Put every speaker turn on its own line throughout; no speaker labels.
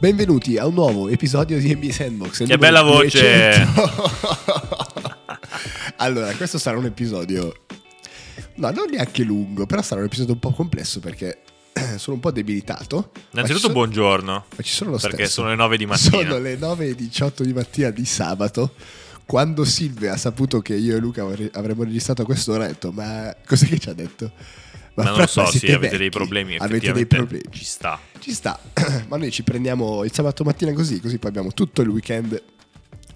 Benvenuti a un nuovo episodio di NBA Sandbox.
Che bella voce!
allora, questo sarà un episodio. No, non neanche lungo, però sarà un episodio un po' complesso perché sono un po' debilitato.
Innanzitutto
sono...
buongiorno.
Ma ci sono lo
perché
stesso.
sono le 9 di mattina.
Sono le 9.18 di mattina di sabato. Quando Silvia ha saputo che io e Luca avremmo registrato a quest'ora, ha detto: Ma cos'è che ci ha detto?
Ma, ma non lo so, sì, avete dei problemi.
Avete dei problemi.
Ci sta.
Ci sta. ma noi ci prendiamo il sabato mattina così, così poi abbiamo tutto il weekend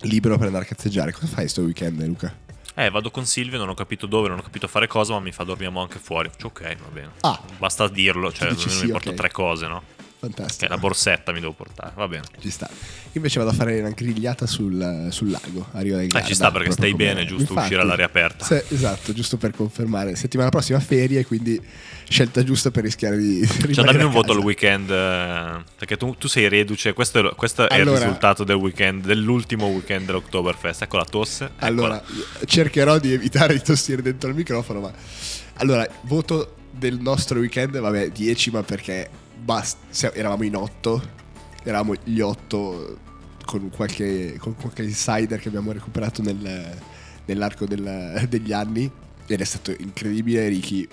libero per andare a cazzeggiare. Cosa fai sto weekend, Luca?
Eh, vado con Silvio, non ho capito dove, non ho capito fare cosa, ma mi fa dormiamo anche fuori. Cioè, ok, va bene.
Ah.
Basta dirlo, cioè, non
sì,
mi porto
okay.
tre cose, no?
Fantastico.
Che la borsetta mi devo portare, va bene.
Ci sta. Invece vado a fare una grigliata sul, sul lago, a Rio del Garda.
Eh, ci sta perché stai bene, giusto
Infatti,
uscire all'aria aperta.
Se, esatto, giusto per confermare. Settimana prossima ferie, quindi scelta giusta per rischiare di
Cioè, dammi un voto al weekend, eh, perché tu, tu, sei reduce, questo, è, questo è
allora,
il risultato del weekend, dell'ultimo weekend dell'Oktoberfest. Ecco la tosse. Eccola.
Allora, cercherò di evitare di tossire dentro il microfono, ma... Allora, voto del nostro weekend, vabbè, 10, ma perché basta, eravamo in 8, eravamo gli 8 con qualche, con qualche insider che abbiamo recuperato nel, nell'arco del, degli anni. Ed è stato incredibile. Ricky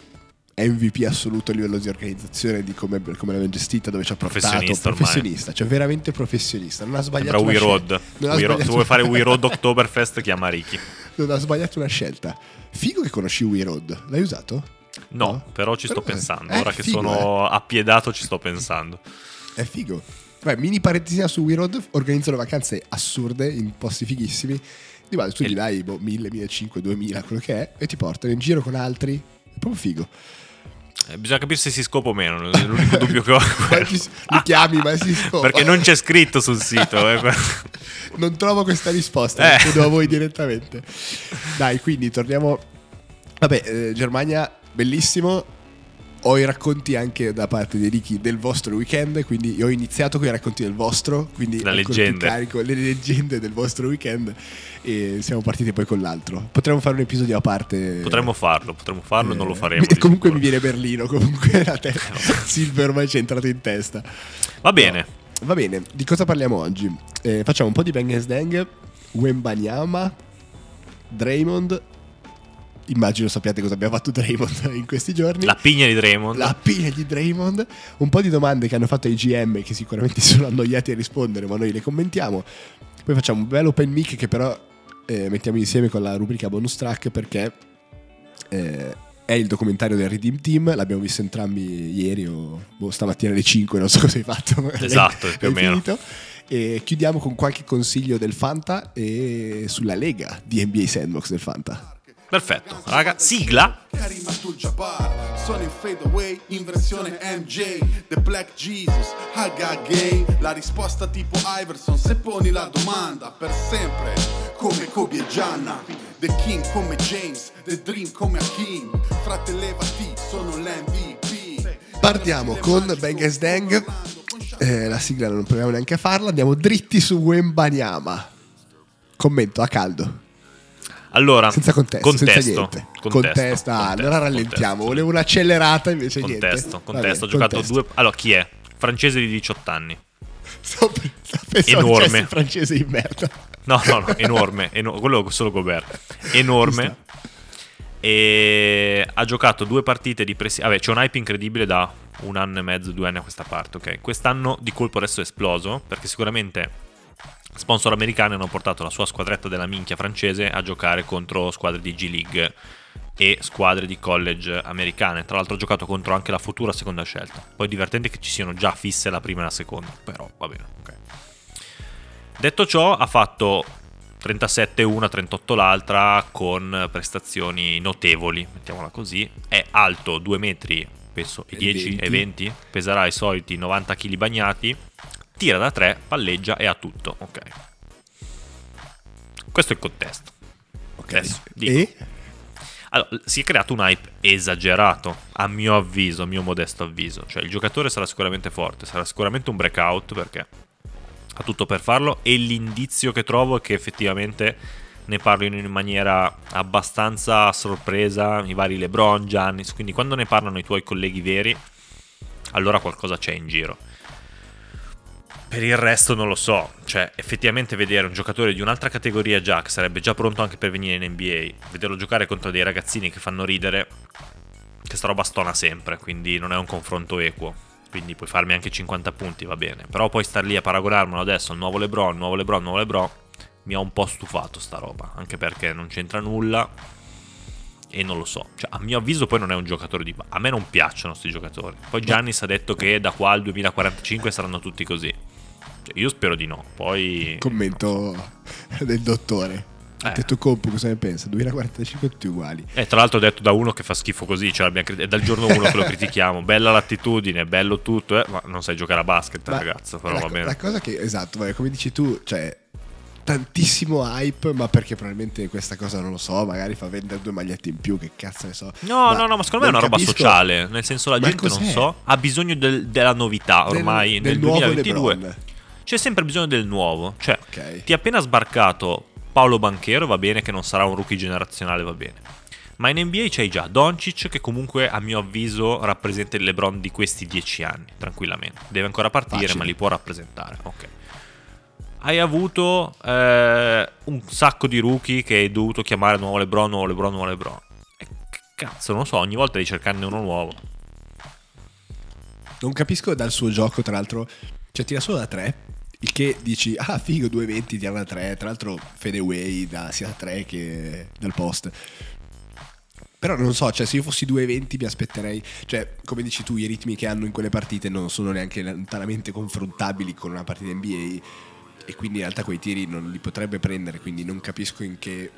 MVP assoluto a livello di organizzazione di come, come l'abbiamo gestita dove ci ha portato.
Professionista,
professionista cioè veramente professionista. Non ha sbagliato
Sembra We Road. se vuoi fare We Road Oktoberfest chiama Ricky.
Non ha sbagliato una scelta. Figo che conosci We Road. L'hai usato?
No, no, però ci sto pensando.
Eh,
Ora che
figo,
sono
eh.
appiedato ci sto pensando.
È figo. Beh, mini parentesina su We Road, organizzano vacanze assurde in posti fighissimi. Di base tu gli dai boh, 1000, 1500, 2000, quello che è, e ti portano in giro con altri. È proprio figo.
Eh, bisogna capire se si scopa o meno. È l'unico dubbio che ho.
Li chiami, ma si scopa.
Perché non c'è scritto sul sito. Eh.
non trovo questa risposta, eh. chiedo a voi direttamente. Dai, quindi torniamo. Vabbè, eh, Germania bellissimo. Ho i racconti anche da parte di Ricky del vostro weekend, quindi ho iniziato con i racconti del vostro, quindi
la leggenda.
Carico, le leggende del vostro weekend e siamo partiti poi con l'altro. Potremmo fare un episodio a parte.
Potremmo farlo, potremmo farlo, eh, non lo faremo.
E comunque mi viene Berlino, comunque la te- Silver ormai ci è entrato in testa.
Va bene.
No, va bene, di cosa parliamo oggi? Eh, facciamo un po' di Bang Dang, Wembanyama, Draymond immagino sappiate cosa abbia fatto Draymond in questi giorni.
La pigna di Draymond.
La pigna di Draymond. Un po' di domande che hanno fatto ai GM che sicuramente sono annoiati a rispondere, ma noi le commentiamo. Poi facciamo un bel open mic che però eh, mettiamo insieme con la rubrica bonus track perché eh, è il documentario del Redeem Team. L'abbiamo visto entrambi ieri o boh, stamattina alle 5, non so cosa hai fatto.
Esatto, più o meno.
Finito. E chiudiamo con qualche consiglio del Fanta e sulla lega di NBA Sandbox del Fanta.
Perfetto, raga, sigla.
Sono in fade away in versione MJ, The Black Jesus, Haga Gay, la risposta tipo Iverson se poni la domanda per sempre, come Kobe e Gianna, The King come James, The Dream come Hakim, fratellevati, sono l'MVP.
Partiamo con Bang Dang, eh, la sigla non proviamo neanche a farla, andiamo dritti su Wembanyama. Commento a caldo.
Allora,
senza contesto,
contesto,
senza niente.
Contesto,
contesto, ah,
contesto,
allora rallentiamo. Volevo un'accelerata invece
contesto,
niente.
Contesto, ho giocato due. Allora, chi è? Francese di 18 anni.
Pensando
enorme.
francese di merda.
No, no, no, enorme. eno- quello solo Gobert. Enorme. E ha giocato due partite di pressione. Vabbè, c'è un hype incredibile da un anno e mezzo, due anni a questa parte, ok? Quest'anno di colpo adesso è esploso perché sicuramente sponsor americani hanno portato la sua squadretta della minchia francese a giocare contro squadre di G League e squadre di college americane. Tra l'altro ha giocato contro anche la futura seconda scelta. Poi è divertente che ci siano già fisse la prima e la seconda, però va bene, ok. Detto ciò, ha fatto 37 una, 38 l'altra con prestazioni notevoli, mettiamola così. È alto 2 metri, penso, e 10 e 20, peserà i soliti 90 kg bagnati tira da 3, palleggia e ha tutto. Ok. Questo è il contesto.
Ok.
Adesso,
e?
Allora, si è creato un hype esagerato, a mio avviso, a mio modesto avviso. Cioè, il giocatore sarà sicuramente forte, sarà sicuramente un breakout perché ha tutto per farlo. E l'indizio che trovo è che effettivamente ne parlino in maniera abbastanza a sorpresa i vari LeBron, Giannis. Quindi, quando ne parlano i tuoi colleghi veri, allora qualcosa c'è in giro. Per il resto non lo so, cioè effettivamente vedere un giocatore di un'altra categoria già, che sarebbe già pronto anche per venire in NBA, vederlo giocare contro dei ragazzini che fanno ridere, che sta roba stona sempre, quindi non è un confronto equo. Quindi puoi farmi anche 50 punti, va bene. Però poi star lì a paragonarmelo adesso al nuovo LeBron, nuovo LeBron, nuovo LeBron, mi ha un po' stufato sta roba, anche perché non c'entra nulla e non lo so. Cioè, a mio avviso poi non è un giocatore di... A me non piacciono questi giocatori. Poi Giannis ha detto che da qua al 2045 saranno tutti così. Cioè, io spero di no. Poi.
Commento del dottore.
Eh.
Detto compo, cosa ne pensa? 2045 tutti uguali.
E tra l'altro detto da uno che fa schifo così, cioè crit- è dal giorno uno che lo critichiamo. Bella l'attitudine, bello tutto, eh, ma non sai giocare a basket,
Ma
ragazzo. Però
la,
va bene.
La cosa che, esatto, vabbè, come dici tu, cioè, tantissimo hype, ma perché probabilmente questa cosa non lo so, magari fa vendere due magliette in più, che cazzo ne so.
No, no, no, ma secondo me è una
non
roba
capisco-
sociale. Nel senso, la
Ma
gente, non
cos'è?
so, ha bisogno del- della novità
Del-
ormai
del
nel
nuovo
2022. C'è sempre bisogno del nuovo. Cioè,
Ok.
ti è appena sbarcato Paolo Banchero, va bene che non sarà un rookie generazionale, va bene. Ma in NBA c'hai già Doncic che comunque a mio avviso rappresenta il LeBron di questi dieci anni, tranquillamente. Deve ancora partire,
Facile.
ma li può rappresentare. Ok. Hai avuto eh, un sacco di rookie che hai dovuto chiamare nuovo LeBron, nuovo LeBron, nuovo LeBron. E che cazzo, non lo so, ogni volta devi cercarne uno nuovo.
Non capisco dal suo gioco, tra l'altro, cioè tira solo da 3, il che dici, ah figo, 220 tira da 3, tra l'altro fadeaway da sia da 3 che dal post. Però non so, cioè se io fossi 220 mi aspetterei, cioè come dici tu, i ritmi che hanno in quelle partite non sono neanche lontanamente confrontabili con una partita NBA e quindi in realtà quei tiri non li potrebbe prendere, quindi non capisco in che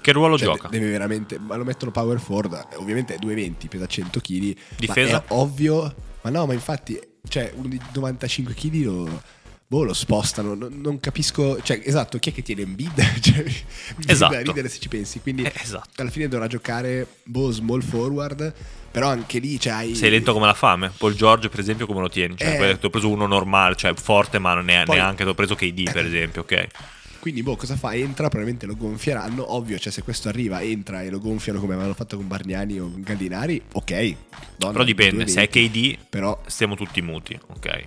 Che ruolo
cioè,
gioca?
de- Deve veramente. Ma lo mettono power forward. eh, Ovviamente è 220, pesa 100 kg.
Difesa?
È ovvio. Ma no, ma infatti, cioè, uno di 95 kg lo. Boh, lo spostano. Non, non capisco. Cioè, esatto, chi è che tiene Embiid? cioè, mi viene
Esatto.
da ridere se ci pensi. Quindi,
Eh, esatto.
alla fine dovrà giocare. Boh, small forward. Però anche lì cioè, hai.
Sei lento come la fame. Paul George, per esempio, come lo tieni? Cioè,
Eh.
ti ho preso uno normale, cioè forte, ma non è
Poi-
neanche. Ti ho preso KD, per esempio, ok?
Quindi, boh, cosa fa? Entra, probabilmente lo gonfieranno. Ovvio, cioè, se questo arriva, entra e lo gonfiano come avevano fatto con Bargnani o Gallinari, ok. Donna,
Però dipende, se è
220,
KD,
Però
stiamo tutti muti, ok?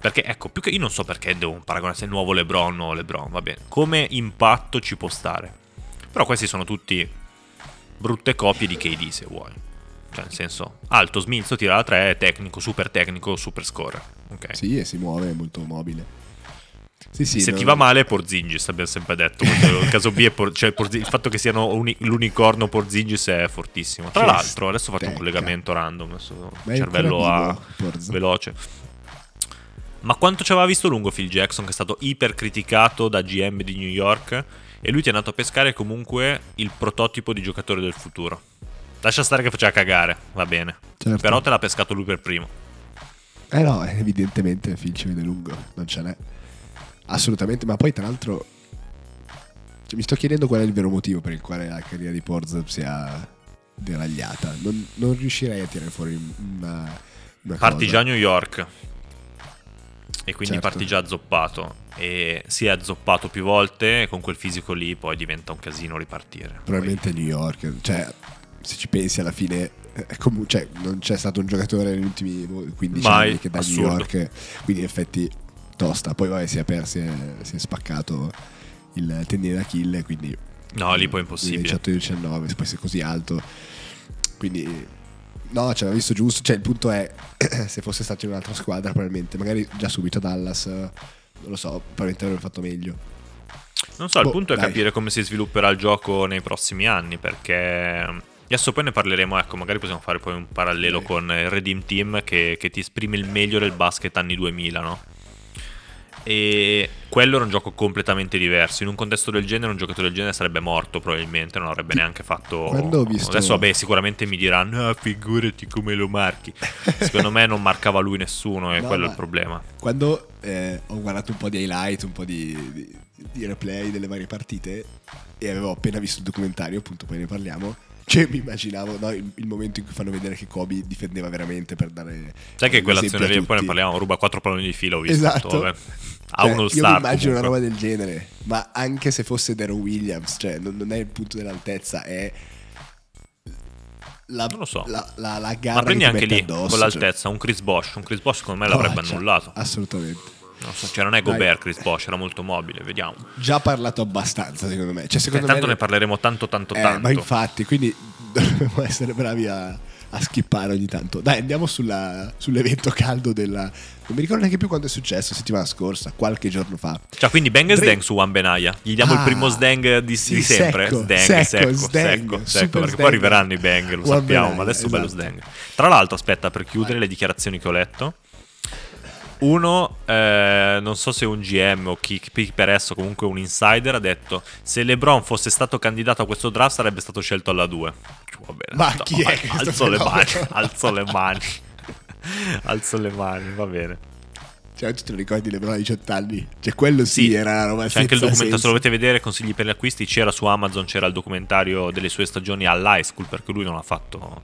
Perché, ecco, più che io non so perché devo paragonare se è nuovo LeBron, nuovo LeBron, va bene. Come impatto ci può stare. Però questi sono tutti brutte copie di KD, se vuoi. Cioè, nel senso, alto, smilzo, tira la 3, tecnico, super tecnico, super scorer. Ok.
Sì, e si muove, è molto mobile. Sì, sì.
Se
no,
ti va male Porzingis, abbiamo sempre detto. Il caso B è Por- cioè Porzi- il fatto che siano uni- l'unicorno Porzingis è fortissimo. Tra
Che
l'altro, adesso ho fatto un
stecca.
collegamento random, adesso cervello a veloce. Ma quanto ci aveva visto lungo Phil Jackson, che è stato iper criticato da GM di New York, e lui ti è andato a pescare comunque il prototipo di giocatore del futuro. Lascia stare che faceva cagare, va bene.
Certo.
Però te l'ha pescato lui per primo.
Eh no, evidentemente Phil ci vede lungo, non ce n'è. Assolutamente, ma poi tra l'altro cioè, mi sto chiedendo qual è il vero motivo per il quale la carriera di Porz sia deragliata. Non, non riuscirei a tirare fuori una, una
Parti
cosa.
già a New York. E quindi
Certo.
parti già azzoppato. E si è azzoppato più volte. E con quel fisico lì poi diventa un casino ripartire.
Probabilmente New York, cioè se ci pensi alla fine è comu- cioè, non c'è stato un giocatore negli ultimi boh, 15
Mai,
anni che da
assurdo.
New York, quindi in effetti tosta. Poi vabbè, si è perso, si è, si è spaccato il tendine d'Achille, quindi
No, lì poi è impossibile.
18-19, poi sei così alto. Quindi no, ci aveva visto giusto, cioè il punto è se fosse stato in un'altra squadra probabilmente, magari già subito Dallas, non lo so, probabilmente avrebbe fatto meglio.
Non so, il
Boh,
punto è
dai.
capire come si svilupperà il gioco nei prossimi anni. Perché. Adesso poi ne parleremo, ecco, magari possiamo fare poi un parallelo
Sì.
con il Redeem Team che, che ti esprime il meglio del basket anni 2000, no? E quello era un gioco completamente diverso. In un contesto del genere, un giocatore del genere sarebbe morto probabilmente, non avrebbe neanche fatto.
Ho visto-
Adesso, vabbè, sicuramente mi diranno: ah, figurati come lo marchi. Secondo me non marcava lui nessuno, e
No,
quello è il problema.
Quando eh, ho guardato un po' di highlight, un po' di, di- di replay delle varie partite e avevo appena visto il documentario, appunto poi ne parliamo, cioè mi immaginavo no, il, il momento in cui fanno vedere che Kobe difendeva veramente per dare...
Sai che quell'azione lì, poi ne parliamo, ruba quattro palloni di fila, ho visto.
Esatto.
vabbè. Ha
Cioè,
uno
io
star.
mi immagino una roba del genere, ma anche se fosse Daryl Williams, cioè non, non è il punto dell'altezza, è la,
Non lo so.
la, la, la gara
Ma prendi anche lì,
addosso,
con l'altezza, un Chris Bosch. Un Chris Bosch secondo me
cioè.
l'avrebbe
Oh, cioè,
annullato.
Assolutamente.
Non so, cioè non è Gobert Chris Bosch, era molto mobile, vediamo.
Già parlato abbastanza, secondo me. Cioè,
Eh,
secondo
tanto
me
ne parleremo tanto tanto
Eh,
tanto.
ma infatti, quindi dovremmo essere bravi a, a skippare ogni tanto. Dai, andiamo sulla- sull'evento caldo della... Non mi ricordo neanche più quando è successo, settimana scorsa, qualche giorno fa.
Cioè, quindi bang e
Dre-
sdang su One Benaya. Gli diamo il
Ah,
primo sdang di, di sempre.
secco,
sdang,
secco,
secco,
sdang,
secco, secco, perché poi arriveranno i bang, lo
One
sappiamo,
Benaya,
ma adesso bello
esatto.
sdang. Tra l'altro, aspetta, per chiudere le dichiarazioni che ho letto. Uno, eh, non so se un GM o chi, chi per esso, comunque un insider, ha detto se LeBron fosse stato candidato a questo draft sarebbe stato scelto alla 2. Va bene,
Ma
no,
chi è
alzo le mani, alzo le mani. alzo le mani, va bene.
Cioè, tu te lo ricordi LeBron a 18 anni? Cioè, quello sì, era una roba
C'è anche il documentario, se
senso.
lo volete vedere, consigli per gli acquisti, c'era su Amazon, c'era il documentario delle sue stagioni all'high school, perché lui non ha fatto,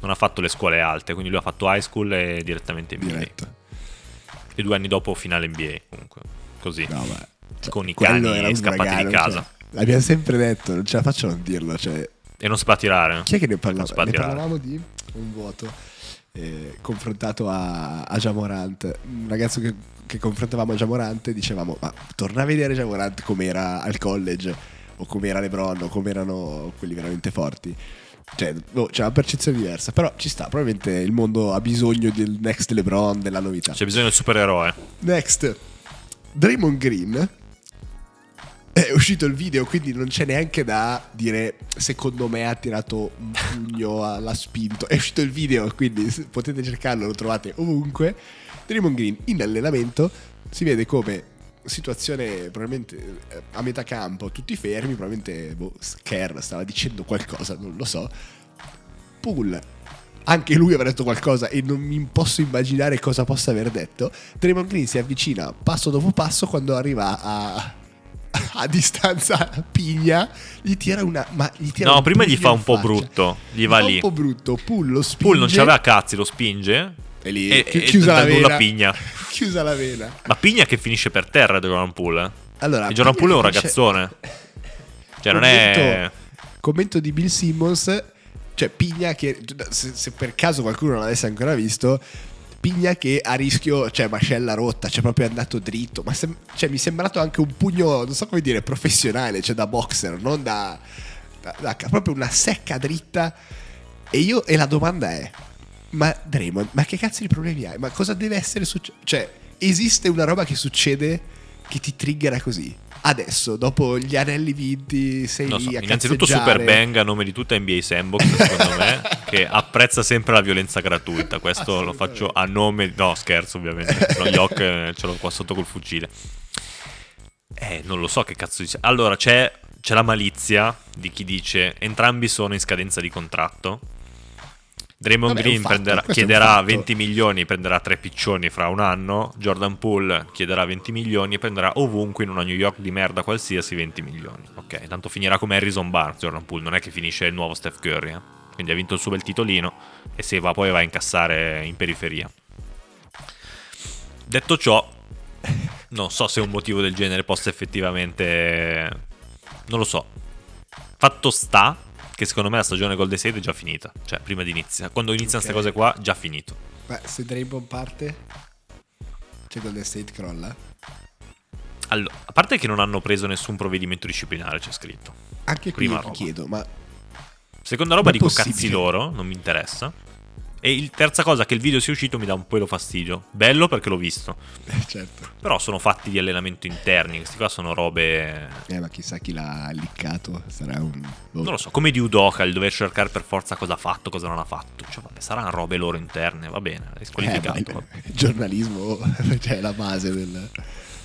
non ha fatto le scuole alte, quindi lui ha fatto high school e direttamente NBA.
Diretto.
E due anni dopo finale NBA, comunque, così.
No, ma... cioè,
Con i cani
era
scappati di
uragano,
casa.
cioè, l'abbiamo sempre detto, non ce la faccio a non dirlo, cioè...
E non sapeva tirare.
Chi è che ne parlava?
Si può
Ne parlavamo di un vuoto eh, confrontato a, a Jamorant. Un ragazzo che, che confrontavamo a Jamorant e dicevamo: Ma torna a vedere Jamorant com'era al college, o com'era LeBron, o com'erano quelli veramente forti. Cioè, boh, c'è una percezione diversa. Però ci sta, probabilmente il mondo ha bisogno del next LeBron, della novità.
C'è bisogno del supereroe.
Next, Draymond Green. È uscito il video, quindi non c'è neanche da dire secondo me ha tirato un pugno, l'ha spinto. È uscito il video, quindi potete cercarlo, lo trovate ovunque. Draymond Green in allenamento si vede come situazione probabilmente eh, a metà campo, tutti fermi, probabilmente boh, Kerr stava dicendo qualcosa, non lo so. Pool anche lui avrà detto qualcosa e non mi posso immaginare cosa possa aver detto. Draymond Green si avvicina passo dopo passo quando arriva a, a distanza pigna, gli tira una... Ma gli tira
No, prima gli fa un po' brutto, gli va
fa
lì.
un po' brutto, Pool lo spinge.
Pool non c'aveva cazzi, lo spinge.
E lì,
e,
chi- chiusa
da
la vena.
pigna.
chiusa la vena.
Ma pigna che finisce per terra Jordan Poole. eh.
Allora,
e Jordan Poole è un ragazzone. Cioè, non è.
Commento- Commento di Bill Simmons, cioè Pigna che, se, se per caso qualcuno non l'avesse ancora visto, Pigna che a rischio, cioè mascella rotta, cioè proprio è andato dritto, ma sem- cioè, mi è sembrato anche un pugno, non so come dire, professionale, cioè da boxer, non da, da- da- proprio una secca dritta. E io, e la domanda è, ma Draymond, ma che cazzo di problemi hai? Ma cosa deve essere successo? Cioè, esiste una roba che succede che ti triggera così? Adesso, dopo gli anelli vinti, sei
Non so,
lì a
innanzitutto. Super Bang a nome di tutta NBA Sandbox, secondo me, che apprezza sempre la violenza gratuita. Questo lo faccio a nome... No, scherzo ovviamente. Lo Yok eh, ce l'ho qua sotto col fucile. Eh, non lo so che cazzo dice. Allora, c'è, c'è la malizia di chi dice entrambi sono in scadenza di contratto. Draymond
Vabbè,
Green
fatto,
prenderà- chiederà
fatto.
20 milioni, prenderà tre piccioni fra un anno. Jordan Poole chiederà 20 milioni e prenderà ovunque in una New York di merda qualsiasi 20 milioni. Ok, tanto finirà come Harrison Barnes. Jordan Poole non è che finisce il nuovo Steph Curry. eh. Quindi ha vinto il suo bel titolino e se va poi va a incassare in periferia. Detto ciò, non so se un motivo del genere possa effettivamente. Non lo so. Fatto sta che secondo me la stagione Golden State è già finita. Cioè, prima di iniziare. Quando iniziano queste
Ok.
cose qua, già finito.
Ma se Draymond parte, c'è Golden State crolla.
Allora, a parte che non hanno preso nessun provvedimento disciplinare, c'è scritto.
Anche qui
Prima
mi chiedo, ma
Seconda roba
Ma
dico
possibile?
cazzi loro, non mi interessa. E il terza cosa che il video sia uscito mi dà un po' fastidio. Bello perché l'ho visto.
eh, certo.
Però sono fatti di allenamento interni. Questi qua sono robe.
Eh, ma chissà chi l'ha liccato. Sarà un. boh.
Non lo so, come di Udoka, il dover cercare per forza cosa ha fatto, cosa non ha fatto. Cioè, vabbè, saranno robe loro interne, va bene, è
Eh,
squalificato.
ma
vabbè.
il giornalismo cioè, è la base del.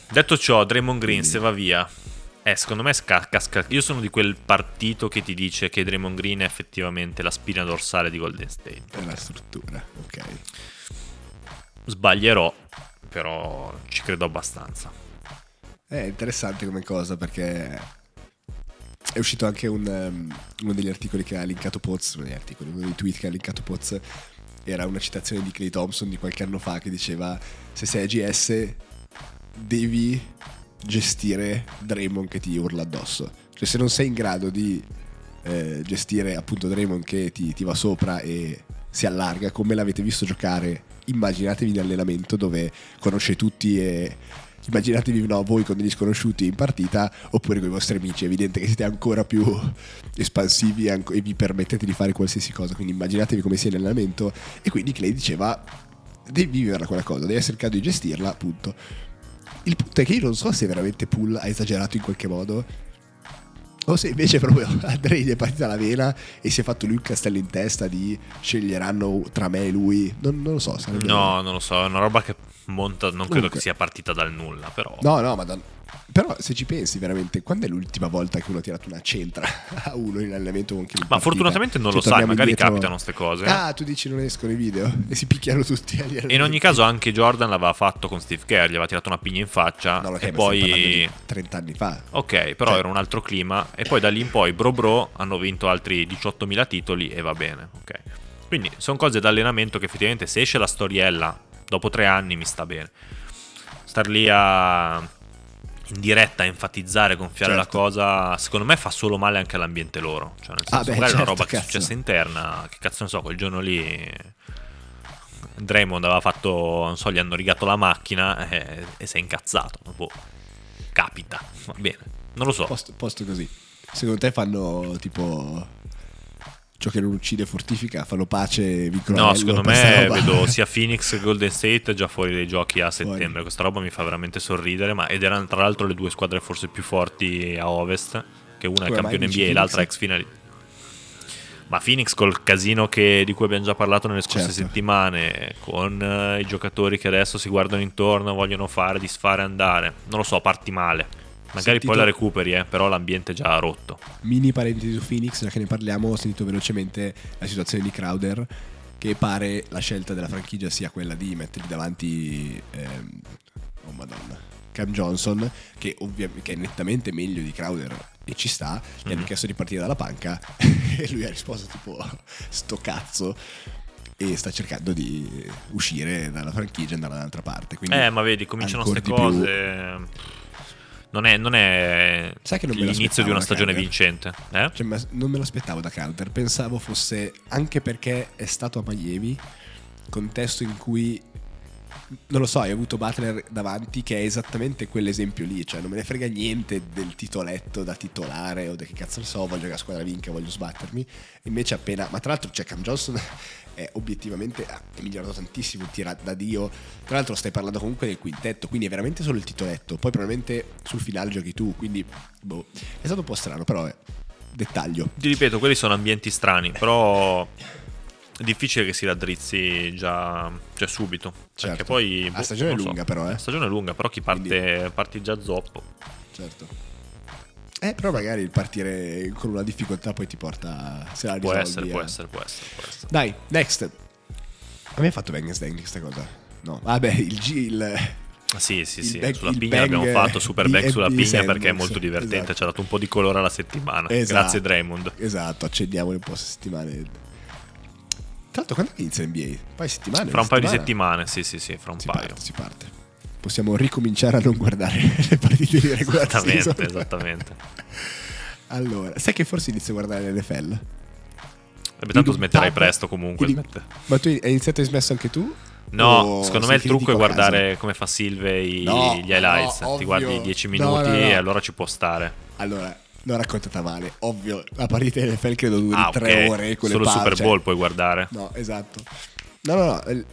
Detto ciò, Draymond Green se va via. Eh, secondo me sca- casca. Io sono di quel partito che ti dice che Draymond Green è effettivamente la spina dorsale di Golden State.
è la struttura, ok.
Sbaglierò, però ci credo abbastanza.
È interessante come cosa perché è uscito anche un, um, uno degli articoli che ha linkato Poz, uno degli articoli, uno dei tweet che ha linkato Poz era una citazione di Clay Thompson di qualche anno fa che diceva se sei AGS devi gestire Draymond che ti urla addosso. Cioè se non sei in grado di eh, gestire appunto Draymond che ti, ti va sopra e si allarga, come l'avete visto giocare, immaginatevi in allenamento dove conosce tutti e immaginatevi no, voi con degli sconosciuti in partita oppure con i vostri amici, è evidente che siete ancora più espansivi e vi permettete di fare qualsiasi cosa, quindi immaginatevi come sia in allenamento e quindi Clay diceva devi viverla quella cosa, devi essere in grado di gestirla, appunto. Il punto è che io non so se veramente Pool ha esagerato in qualche modo o se invece proprio Andrei gli è partita la vena e si è fatto lui il castello in testa di sceglieranno tra me e lui. Non, non lo so.
Sarebbe... No, non lo so, è una roba che monta, non credo Comunque. che sia partita dal nulla, però.
No, no, ma da, però se ci pensi veramente, quando è l'ultima volta che uno ha tirato una centra a uno in allenamento con chi
Ma partita? fortunatamente non lo sai, magari dietro... capitano queste cose.
Ah, tu dici non escono i video e si picchiano tutti
E in ogni caso anche Jordan l'aveva fatto con Steve Kerr, gli aveva tirato una pigna in faccia no, e poi
30 anni fa.
Ok, però cioè... era un altro clima e poi da lì in poi Bro Bro hanno vinto altri 18.000 titoli e va bene, ok. Quindi sono cose d'allenamento che effettivamente se esce la storiella dopo tre anni mi sta bene. Star lì a in diretta a enfatizzare, gonfiare certo. la cosa, secondo me fa solo male anche all'ambiente loro. Cioè, nel senso, ah, beh, magari certo, è una roba cazzo. che è successa interna, che cazzo ne so, quel giorno lì Draymond aveva fatto, non so, gli hanno rigato la macchina e, e si è incazzato. Boh, capita, va bene, non lo so.
Posto, posto così. Secondo te fanno tipo ciò che non uccide fortifica, fanno pace, vincono
No, secondo me vedo sia Phoenix che Golden State già fuori dai giochi a settembre. Fuori. Questa roba mi fa veramente sorridere, ma ed erano tra l'altro le due squadre forse più forti a ovest, che una Come è campione NBA e l'altra ex finalista. Ma Phoenix col casino che, di cui abbiamo già parlato nelle scorse certo. settimane, con uh, i giocatori che adesso si guardano intorno, vogliono fare, disfare, andare. Non lo so, parti male. Magari sentito... poi la recuperi, eh, però l'ambiente è già rotto.
Mini parentesi su Phoenix, già che ne parliamo, ho sentito velocemente la situazione di Crowder, che pare la scelta della franchigia sia quella di mettergli davanti... Ehm, oh madonna. Cam Johnson, che, ovviamente, che è nettamente meglio di Crowder e ci sta, gli mm-hmm. hanno chiesto di partire dalla panca e lui ha risposto tipo sto cazzo e sta cercando di uscire dalla franchigia e andare da un'altra parte. Quindi
eh, ma vedi, cominciano queste cose. Più non è, non è l'inizio di una stagione vincente. Eh?
Cioè, non me lo aspettavo da Counter. Pensavo fosse anche perché è stato a Miami, contesto in cui non lo so, hai avuto Butler davanti che è esattamente quell'esempio lì, cioè non me ne frega niente del titoletto da titolare o di che cazzo ne so, voglio che la squadra vinca, voglio sbattermi. Invece appena, ma tra l'altro c'è Cam Johnson è obiettivamente è migliorato tantissimo, tira da Dio. Tra l'altro stai parlando comunque del quintetto, quindi è veramente solo il titoletto. Poi probabilmente sul finale giochi tu, quindi boh, è stato un po' strano, però è dettaglio.
Ti ripeto, quelli sono ambienti strani, però è difficile che si raddrizzi già cioè subito. Certo. Perché poi...
La stagione è lunga so. però, eh. La
stagione è lunga, però chi parte, Quindi... parti già zoppo.
Certo. Eh, però magari il partire con una difficoltà poi ti porta. Se la
può essere, può essere, può essere, può essere.
Dai, next. A me ha fatto Dang questa cosa. No, vabbè, il G. Il,
sì, sì, sì. Bang, sulla pigna abbiamo fatto super bang sulla pigna Sandbox, perché è molto divertente. Esatto. Ci ha dato un po' di colore alla settimana. Esatto, Grazie, Draymond.
Esatto, accendiamo un po' settimane. Tra l'altro, quando inizia l'NBA? Un paio di settimane?
Fra un paio di settimane, sì, sì, sì, fra un
si
paio.
Parte, si parte possiamo ricominciare a non guardare le partite di regular
Esattamente, season. esattamente.
allora, sai che forse inizio a guardare l'NFL?
Beh, tanto smetterai presto comunque.
In... Ma tu hai iniziato e smesso anche tu?
No, secondo me il trucco è guardare come fa Silve i, no, gli highlights. No, Ti guardi 10 minuti no, e allora ci può stare.
Allora, l'ho raccontata male. Ovvio, la partita di NFL credo duri ah, 3 okay. ore.
Solo il Super Bowl puoi guardare.
No, esatto. No, no, no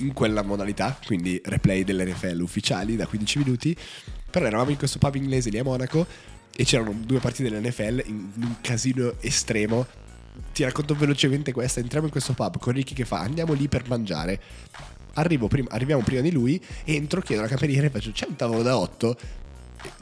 in quella modalità, quindi replay dell'NFL ufficiali da 15 minuti, però eravamo in questo pub inglese lì a Monaco e c'erano due partite dell'NFL in un casino estremo. Ti racconto velocemente questa, entriamo in questo pub con Ricky che fa andiamo lì per mangiare. Prima, arriviamo prima di lui, entro, chiedo alla cameriera e faccio c'è un tavolo da 8?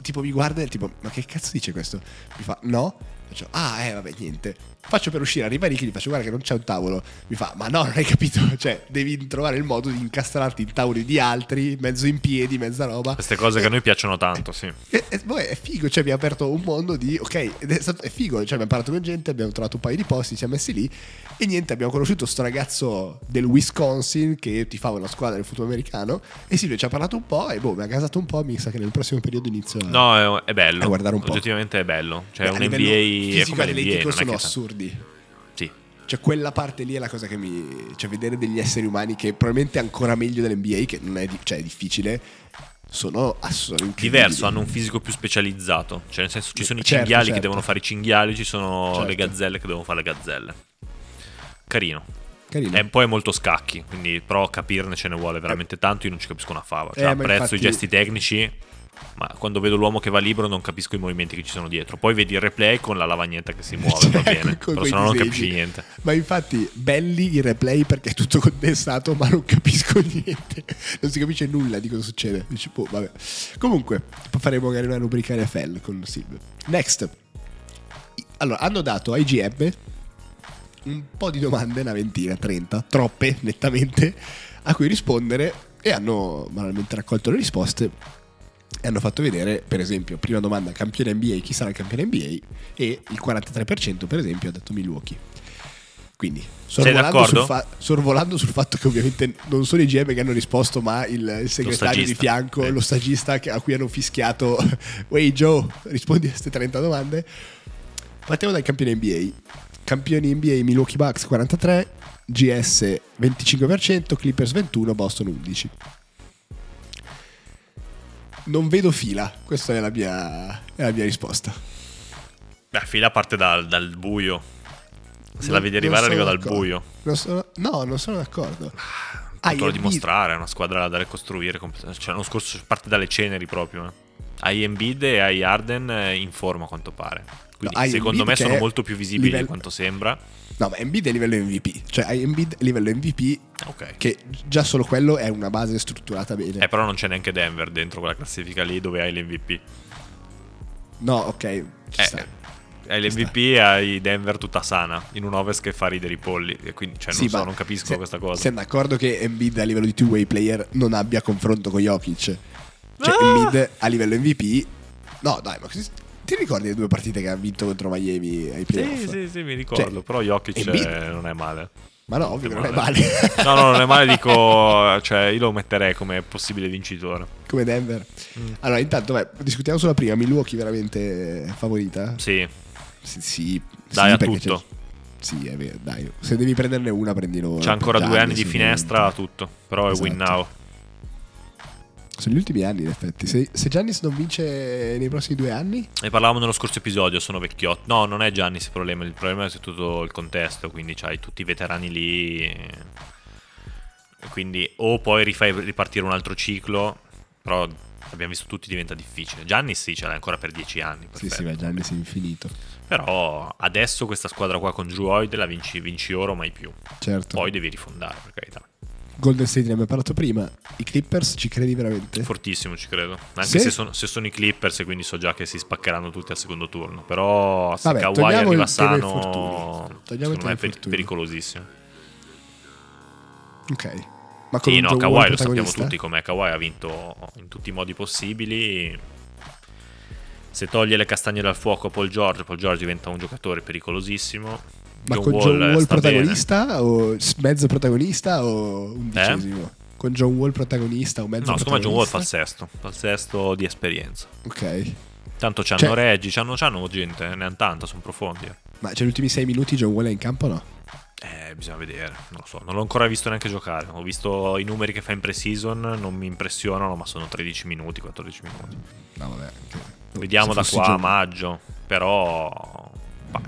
Tipo mi guarda e tipo ma che cazzo dice questo? Mi fa no Faccio, ah, eh, vabbè, niente. Faccio per uscire, arriva Ricky, gli faccio, guarda che non c'è un tavolo. Mi fa, ma no, non hai capito. Cioè, devi trovare il modo di incastrarti in tavoli di altri, mezzo in piedi, mezza roba.
Queste cose che a noi piacciono tanto, sì.
E, e, boh, è figo, cioè, mi ha aperto un mondo di, ok, è, stato, è figo, cioè, abbiamo parlato con gente, abbiamo trovato un paio di posti, ci siamo messi lì. E niente, abbiamo conosciuto sto ragazzo del Wisconsin che ti fa una squadra del football americano. E Silvio ci ha parlato un po' e boh, mi ha gasato un po'. Mi sa che nel prossimo periodo inizio inizio a...
No, è, bello.
A guardare un po'.
Oggettivamente è bello. Cioè,
Beh,
un NBA è come l'NBA. Non è
sono
che
assurdi.
Sì.
Cioè, quella parte lì è la cosa che mi. Cioè, vedere degli esseri umani che probabilmente ancora meglio dell'NBA, che non è, di- cioè, è difficile, sono assolutamente.
Diverso, hanno un fisico più specializzato. Cioè, nel senso, ci sono i
Certo,
cinghiali
certo.
che devono fare i cinghiali, ci sono
Certo.
le gazzelle che devono fare le gazzelle. Carino.
Carino.
E poi è molto scacchi, quindi però capirne ce ne vuole veramente tanto. Io non ci capisco una fava. Cioè,
Eh,
apprezzo i
infatti-
gesti tecnici, ma quando vedo l'uomo che va libero non capisco i movimenti che ci sono dietro. Poi vedi il replay con la lavagnetta che si muove,
Cioè,
va bene. Però se no non capisci niente.
Ma infatti, belli i replay perché è tutto condensato, ma non capisco niente. Non si capisce nulla di cosa succede. Dici, boh, vabbè. Comunque, faremo magari una rubrica NFL con Silvio. Next. Allora, hanno dato ai GM un po' di domande, una ventina, 30, troppe nettamente, a cui rispondere e hanno banalmente raccolto le risposte e hanno fatto vedere, per esempio, prima domanda campione NBA, chi sarà il campione NBA e il 43% per esempio ha detto Milwaukee. Quindi, sorvolando sul, fa- sorvolando sul fatto che ovviamente non sono i GM che hanno risposto, ma il, il segretario di fianco,
Eh.
lo stagista che- a cui hanno fischiato, Wey Joe, rispondi a queste 30 domande. Partiamo dal campione NBA. Campioni NBA Milwaukee Bucks 43, GS 25%, Clippers 21, Boston 11. Non vedo fila, questa è la mia, è la mia risposta.
Beh, fila parte dal, dal buio. Se la
Non-
vedi
non
arrivare, arriva dal buio.
Non sono- no, non sono d'accordo. Hai
da
Embiid-
dimostrare, è una squadra da ricostruire. Cioè, l'anno scorso parte dalle ceneri proprio. eh. Hai Embiid e hai Arden eh, in forma a quanto pare. Quindi
No,
secondo me sono molto più visibili
livello-
di quanto sembra.
No, ma Embiid è livello MVP. Cioè, hai Embiid livello MVP
Ok.
che già solo quello è una base strutturata bene.
Eh, però non c'è neanche Denver dentro quella classifica lì dove hai l'MVP.
No, ok.
Eh, hai l'MVP e hai Denver tutta sana in un ovest che fa ridere i polli. E quindi, cioè, non
Sì,
so, non capisco
se-
questa cosa.
Siamo d'accordo che Embiid a livello di two-way player non abbia confronto con Jokic. Cioè,
Ah!
Embiid a livello MVP... No, dai, ma ti ricordi le due partite che ha vinto contro Miami ai playoff?
Sì, sì, sì, mi ricordo.
Cioè,
però Jokic
Embiid-
non è male.
Ma no, ovvio non è
male. No, no, non è male, dico, cioè io lo metterei come possibile vincitore.
Come Denver.
Mm.
Allora, intanto, beh, discutiamo sulla prima. Milwaukee veramente favorita?
Sì,
Sì, sì.
Dai,
sì,
a tutto.
c'è- Sì, è vero, dai. Se devi prenderne una, prendilo.
c'è ancora due anni di finestra, tutto. Però è win
Esatto.
now.
Sono gli ultimi anni, in effetti. Se, se Giannis non vince nei prossimi due anni,
Ne parlavamo nello scorso episodio, sono vecchiotto. No, non è Giannis il problema, il problema è tutto il contesto, quindi c'hai tutti i veterani lì. E quindi o poi rifai ripartire un altro ciclo, però abbiamo visto tutti diventa difficile. Giannis sì, ce l'hai ancora per dieci anni.
sì,
perfetto.
sì, ma Giannis è infinito.
Però adesso questa squadra qua con Drew Hoyd la vinci, vinci ora o mai più.
Certo.
Poi devi rifondare, per carità.
Golden State ne abbiamo parlato prima. I Clippers ci credi veramente?
Fortissimo, ci credo. Anche
Sì?
se, sono, se sono i Clippers, e quindi so già che si spaccheranno tutti al secondo turno. Però se
Vabbè,
Kawhi arriva sano, secondo me è per- pericolosissimo.
Ok. Ma
Sì, no, Kawhi lo sappiamo tutti com'è. Kawhi ha vinto in tutti i modi possibili. Se toglie le castagne dal fuoco a Paul George, Paul George diventa un giocatore pericolosissimo.
Ma con John Wall
sta
protagonista o s- mezzo protagonista o undicesimo?
Eh?
Con John Wall protagonista o mezzo
bene. No, secondo me John Wall fa il
protagonista?
sesto. Fa il sesto di esperienza.
Ok.
Tanto c'hanno
Cioè-
Reggi, c'hanno, c'hanno gente, ne hanno tanta, sono profondi. eh.
Ma c'è gli ultimi sei minuti John Wall è in campo o no?
Eh, bisogna vedere, non lo so, non l'ho ancora visto neanche giocare. Ho visto i numeri che fa in pre-season, non mi impressionano, ma sono 13 minuti, 14 minuti.
No, vabbè.
Vediamo
Se
da qua a
John-
maggio, però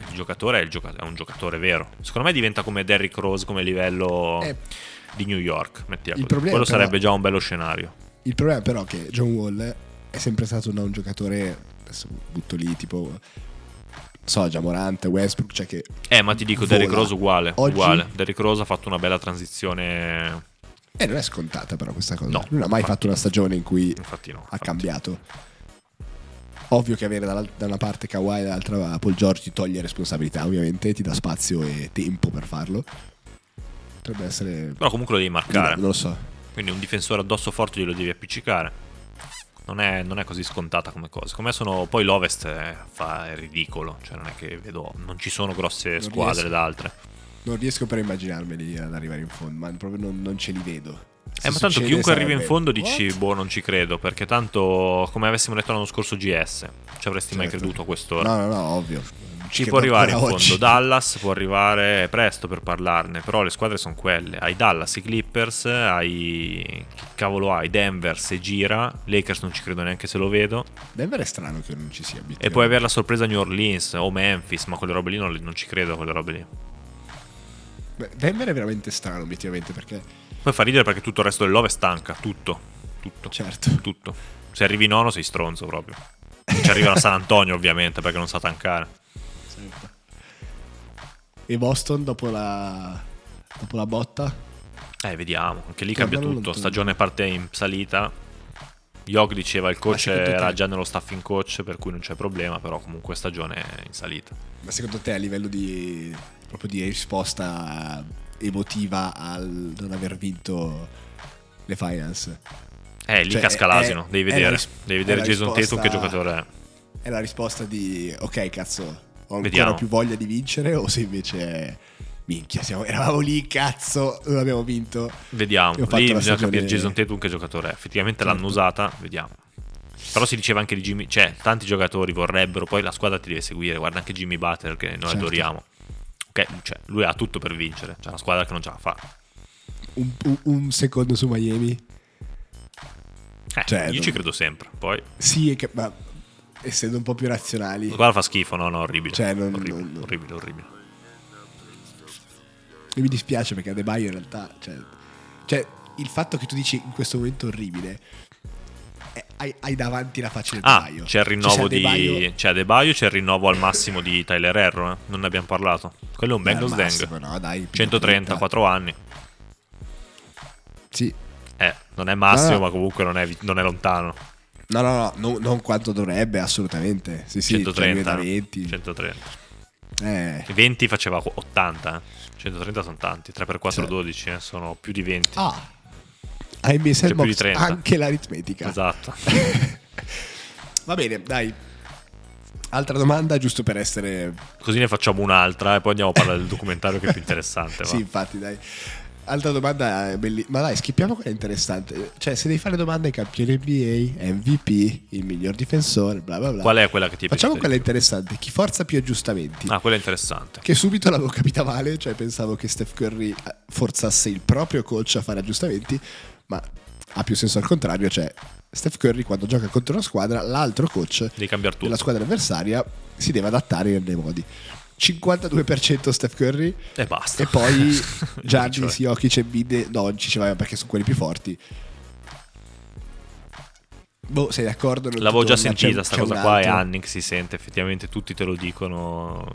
il giocatore è, gioca- è un giocatore vero. Secondo me diventa come Derrick Rose come livello
Eh,
di New York, Quello
però-
sarebbe già un bello scenario.
Il problema però è che John Wall è sempre stato un, un giocatore, adesso butto lì, tipo, so, già Morant, Westbrook, cioè che...
Eh, ma ti dico,
Vola.
Derrick Rose uguale,
Oggi-
uguale. Derrick Rose ha fatto una bella transizione,
Eh, non è scontata però questa cosa.
No,
non ha mai
infatti.
fatto una stagione in cui
no.
ha cambiato. Ovvio che avere dalla- da una parte Kawhi e dall'altra Paul George ti toglie responsabilità, ovviamente, ti dà spazio e tempo per farlo. Potrebbe essere...
Però comunque lo devi marcare.
Non lo so.
Quindi un difensore addosso forte glielo devi appiccicare. Non è, non è così scontata come cosa. Secondo me sono. Poi l'Ovest è, fa, è ridicolo. Cioè, non è che vedo. Non ci sono grosse
Non
squadre
riesco.
da altre.
Non riesco per immaginarmeli ad arrivare in fondo, ma proprio non, non ce li vedo.
Eh, ma tanto chiunque arriva in fondo dici, boh, non ci credo, perché tanto, come avessimo detto l'anno scorso GS, ci avresti mai
Certo.
creduto a quest'ora.
No, no, no, ovvio.
Ci
Che
può arrivare in
ancora
fondo
oggi.
Dallas, può arrivare presto per parlarne, però le squadre sono quelle. Hai Dallas, i Clippers, hai... Chi cavolo hai? Denver se gira, Lakers non ci credo neanche se lo vedo.
Denver è strano che non ci sia.
E poi avere la sorpresa New Orleans o Memphis, ma quelle robe lì non, non ci credo quelle robe lì.
Beh, Denver è veramente strano, obiettivamente, perché...
Poi fa ridere perché tutto il resto del love stanca, tutto, tutto,
Certo.
tutto. Se arrivi nono sei stronzo proprio. Ci arriva a San Antonio ovviamente perché non sa tankare.
certo. E Boston dopo la... dopo la botta?
Eh, vediamo, anche lì cambia tutto.
lontano.
Stagione parte in salita. Yog diceva il coach era
te-
già nello staffing coach, per cui non c'è problema, però comunque stagione in salita.
Ma secondo te a livello di... proprio di risposta emotiva al non aver vinto le finals?
Eh, lì
Cioè,
casca l'asino,
è-
devi vedere.
ris-
devi vedere Jason Tatum
risposta-
che giocatore è.
È la risposta di ok cazzo, ho ancora
Vediamo.
più voglia di vincere o se invece minchia, siamo- eravamo lì, cazzo, non abbiamo vinto.
Vediamo, lì bisogna
stagione-
capire Jason Tatum che giocatore è. Effettivamente
Certo.
l'hanno usata, vediamo. Però si diceva anche di Jimmy, cioè tanti giocatori vorrebbero, poi la squadra ti deve seguire, guarda anche Jimmy Butler che noi
Certo.
adoriamo. Ok, cioè, lui ha tutto per vincere, c'è una squadra che non ce la fa.
Un, un- un secondo su Miami.
Eh,
Cioè,
io
non-
ci credo sempre. Poi
Sì, che- ma essendo un po' più razionali.
squadra fa schifo, no, no, orribile.
Cioè, non-
orribile,
non-
orribile, orribile.
E mi dispiace perché Adebayo in realtà, cioè, cioè, il fatto che tu dici in questo momento orribile, hai, hai davanti la faccia di
Ah,
Adebayo.
c'è il
Cioè,
rinnovo di. C'è Adebayo, c'è il rinnovo al massimo di Tyler Herro. eh. Non ne abbiamo parlato. Quello è un
Beh,
Bengals
al
Dang.
no, dai,
130, 4 anni.
Sì.
Eh, non è massimo,
No, no.
ma comunque non è, non è lontano.
No, no, no, no, non quanto dovrebbe, assolutamente. Sì, sì,
130.
cioè, lui è da 20.
130.
Eh.
20 faceva 80. eh. 130 sono tanti. 3x4,
Sì.
12. eh, Sono più di 20.
Ah, hai messo il
C'è più di
box
30.
anche l'aritmetica.
Esatto.
Va bene, dai. Altra domanda, giusto per essere...
Così ne facciamo un'altra e poi andiamo a parlare del documentario che è più interessante.
Sì, infatti, dai. Altra domanda, è belli- ma dai, schippiamo quella interessante. Cioè, se devi fare domande ai campioni NBA, MVP, il miglior difensore, bla bla bla.
Qual è quella che ti
Facciamo
piace?
quella interessante. Chi forza più aggiustamenti?
Ah, quella interessante.
Che subito l'avevo capita male, cioè pensavo che Steph Curry eh, forzasse il proprio coach a fare aggiustamenti, ma ha più senso al contrario, cioè Steph Curry quando gioca contro una squadra, l'altro coach della squadra avversaria si deve adattare nei modi. 52% Steph Curry
E basta.
e poi
Cioè,
Giannis, Jokic e Bid Doncic, vabbè, perché sono quelli più forti. Boh, sei d'accordo? Non
L'avevo già sentita
c'è-
sta
c'è
cosa qua, è
altro.
anni che si sente, effettivamente tutti te lo dicono.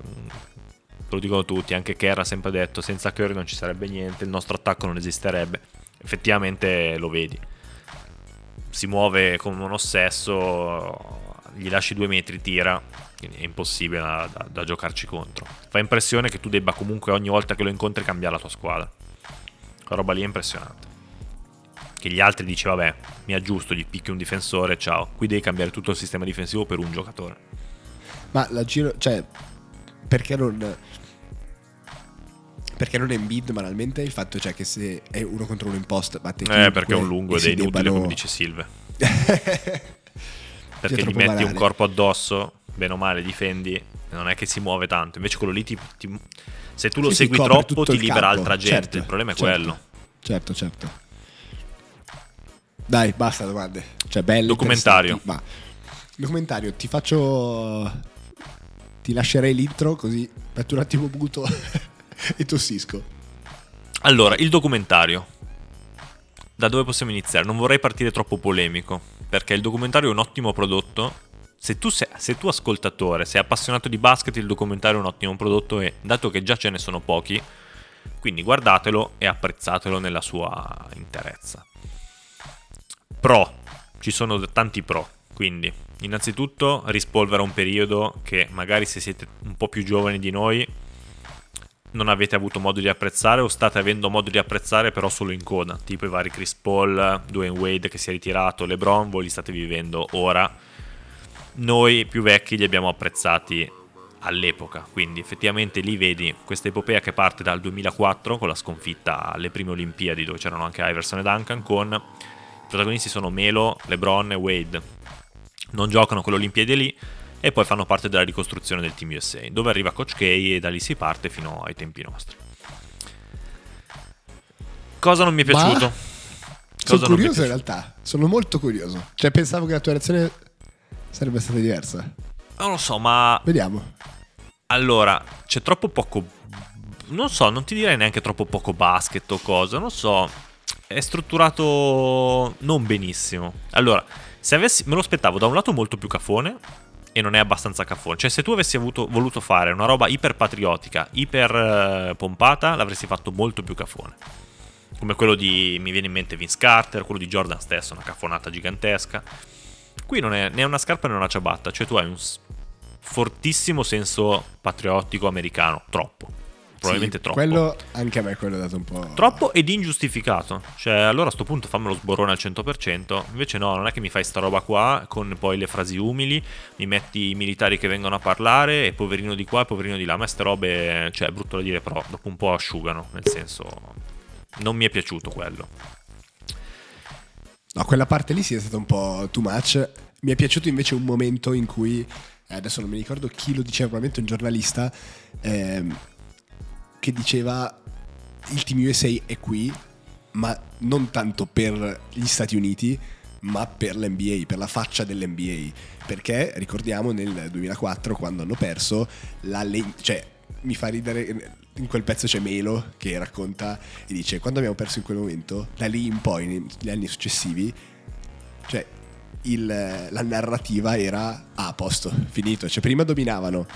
Te lo dicono tutti, anche Kerr ha sempre detto senza Curry non ci sarebbe niente, il nostro attacco non esisterebbe. Effettivamente lo vedi. Si muove come un ossesso, gli lasci due metri, tira, è impossibile da, da- da giocarci contro. Fa impressione che tu debba comunque ogni volta che lo incontri cambiare la tua squadra. Quella roba lì è impressionante che gli altri dici vabbè mi aggiusto gli picchi un difensore ciao qui devi cambiare tutto il sistema difensivo per un giocatore
Ma la giro, cioè, perché non. Perché non è in bid banalmente il fatto cioè che se è uno contro uno in post batte
eh perché è un lungo ed è inutile
debbano-
come dice Silve perché gli metti
banale.
un corpo addosso bene o male difendi non è che si muove tanto invece quello lì ti, ti- se tu lo
Sì,
segui troppo ti libera
campo.
altra gente
Certo,
il problema è
certo.
quello
Certo, certo. Dai, basta domande. Cioè, bello.
Documentario.
Ma documentario, ti faccio. Ti lascerei l'intro così metto un attimo muto e tossisco.
Allora, il documentario. Da dove possiamo iniziare? Non vorrei partire troppo polemico, perché il documentario è un ottimo prodotto. Se tu, sei, se tu ascoltatore sei appassionato di basket, il documentario è un ottimo prodotto e dato che già ce ne sono pochi, quindi guardatelo e apprezzatelo nella sua interezza. Pro, ci sono tanti pro, quindi innanzitutto rispolvera un periodo che magari se siete un po' più giovani di noi non avete avuto modo di apprezzare o state avendo modo di apprezzare però solo in coda, tipo i vari Chris Paul, Dwayne Wade che si è ritirato, LeBron, voi li state vivendo ora. Noi più vecchi li abbiamo apprezzati all'epoca. Quindi effettivamente lì vedi questa epopea che parte dal 2004 con la sconfitta alle prime Olimpiadi dove c'erano anche Iverson e Duncan con i protagonisti sono Melo, LeBron e Wade. Non giocano con le Olimpiadi lì e poi fanno parte della ricostruzione del Team USA, dove arriva Coach K e da lì si parte fino ai tempi nostri. Cosa non mi è piaciuto?
Ma... Sono curioso in realtà, sono molto curioso. Cioè pensavo che la tua reazione sarebbe stata diversa.
Non lo so, ma...
Vediamo.
Allora, c'è troppo poco... Non so, non ti direi neanche troppo poco basket o cosa, non so. È strutturato non benissimo. Allora, se avessi... Me lo aspettavo da un lato molto più cafone, e non è abbastanza caffone. Cioè, se tu avessi avuto, voluto fare una roba iper patriottica, iper uh, pompata, l'avresti fatto molto più caffone. Come quello di. Mi viene in mente Vince Carter, quello di Jordan stesso, una caffonata gigantesca. Qui non è né una scarpa né una ciabatta, cioè tu hai un fortissimo senso patriottico americano, troppo probabilmente
sì,
troppo.
Quello anche a me quello è dato un po'.
Troppo ed ingiustificato. Cioè, allora a sto punto fammelo sborrone al 100%. Invece, no, non è che mi fai sta roba qua con poi le frasi umili. Mi metti i militari che vengono a parlare e poverino di qua e poverino di là. A me ste robe, cioè, è brutto da dire, però dopo un po' asciugano. Nel senso, non mi è piaciuto quello.
No, quella parte lì sì è stata un po' too much. Mi è piaciuto invece un momento in cui, eh, adesso non mi ricordo chi lo diceva, probabilmente un giornalista, ehm, che diceva il team USA è qui, ma non tanto per gli Stati Uniti, ma per l'NBA, per la faccia dell'NBA. Perché ricordiamo nel 2004 quando hanno perso, la le- cioè mi fa ridere, in quel pezzo c'è Melo che racconta e dice quando abbiamo perso in quel momento, da lì in poi, negli anni successivi, cioè il, la narrativa era ah, a posto, finito, cioè prima dominavano,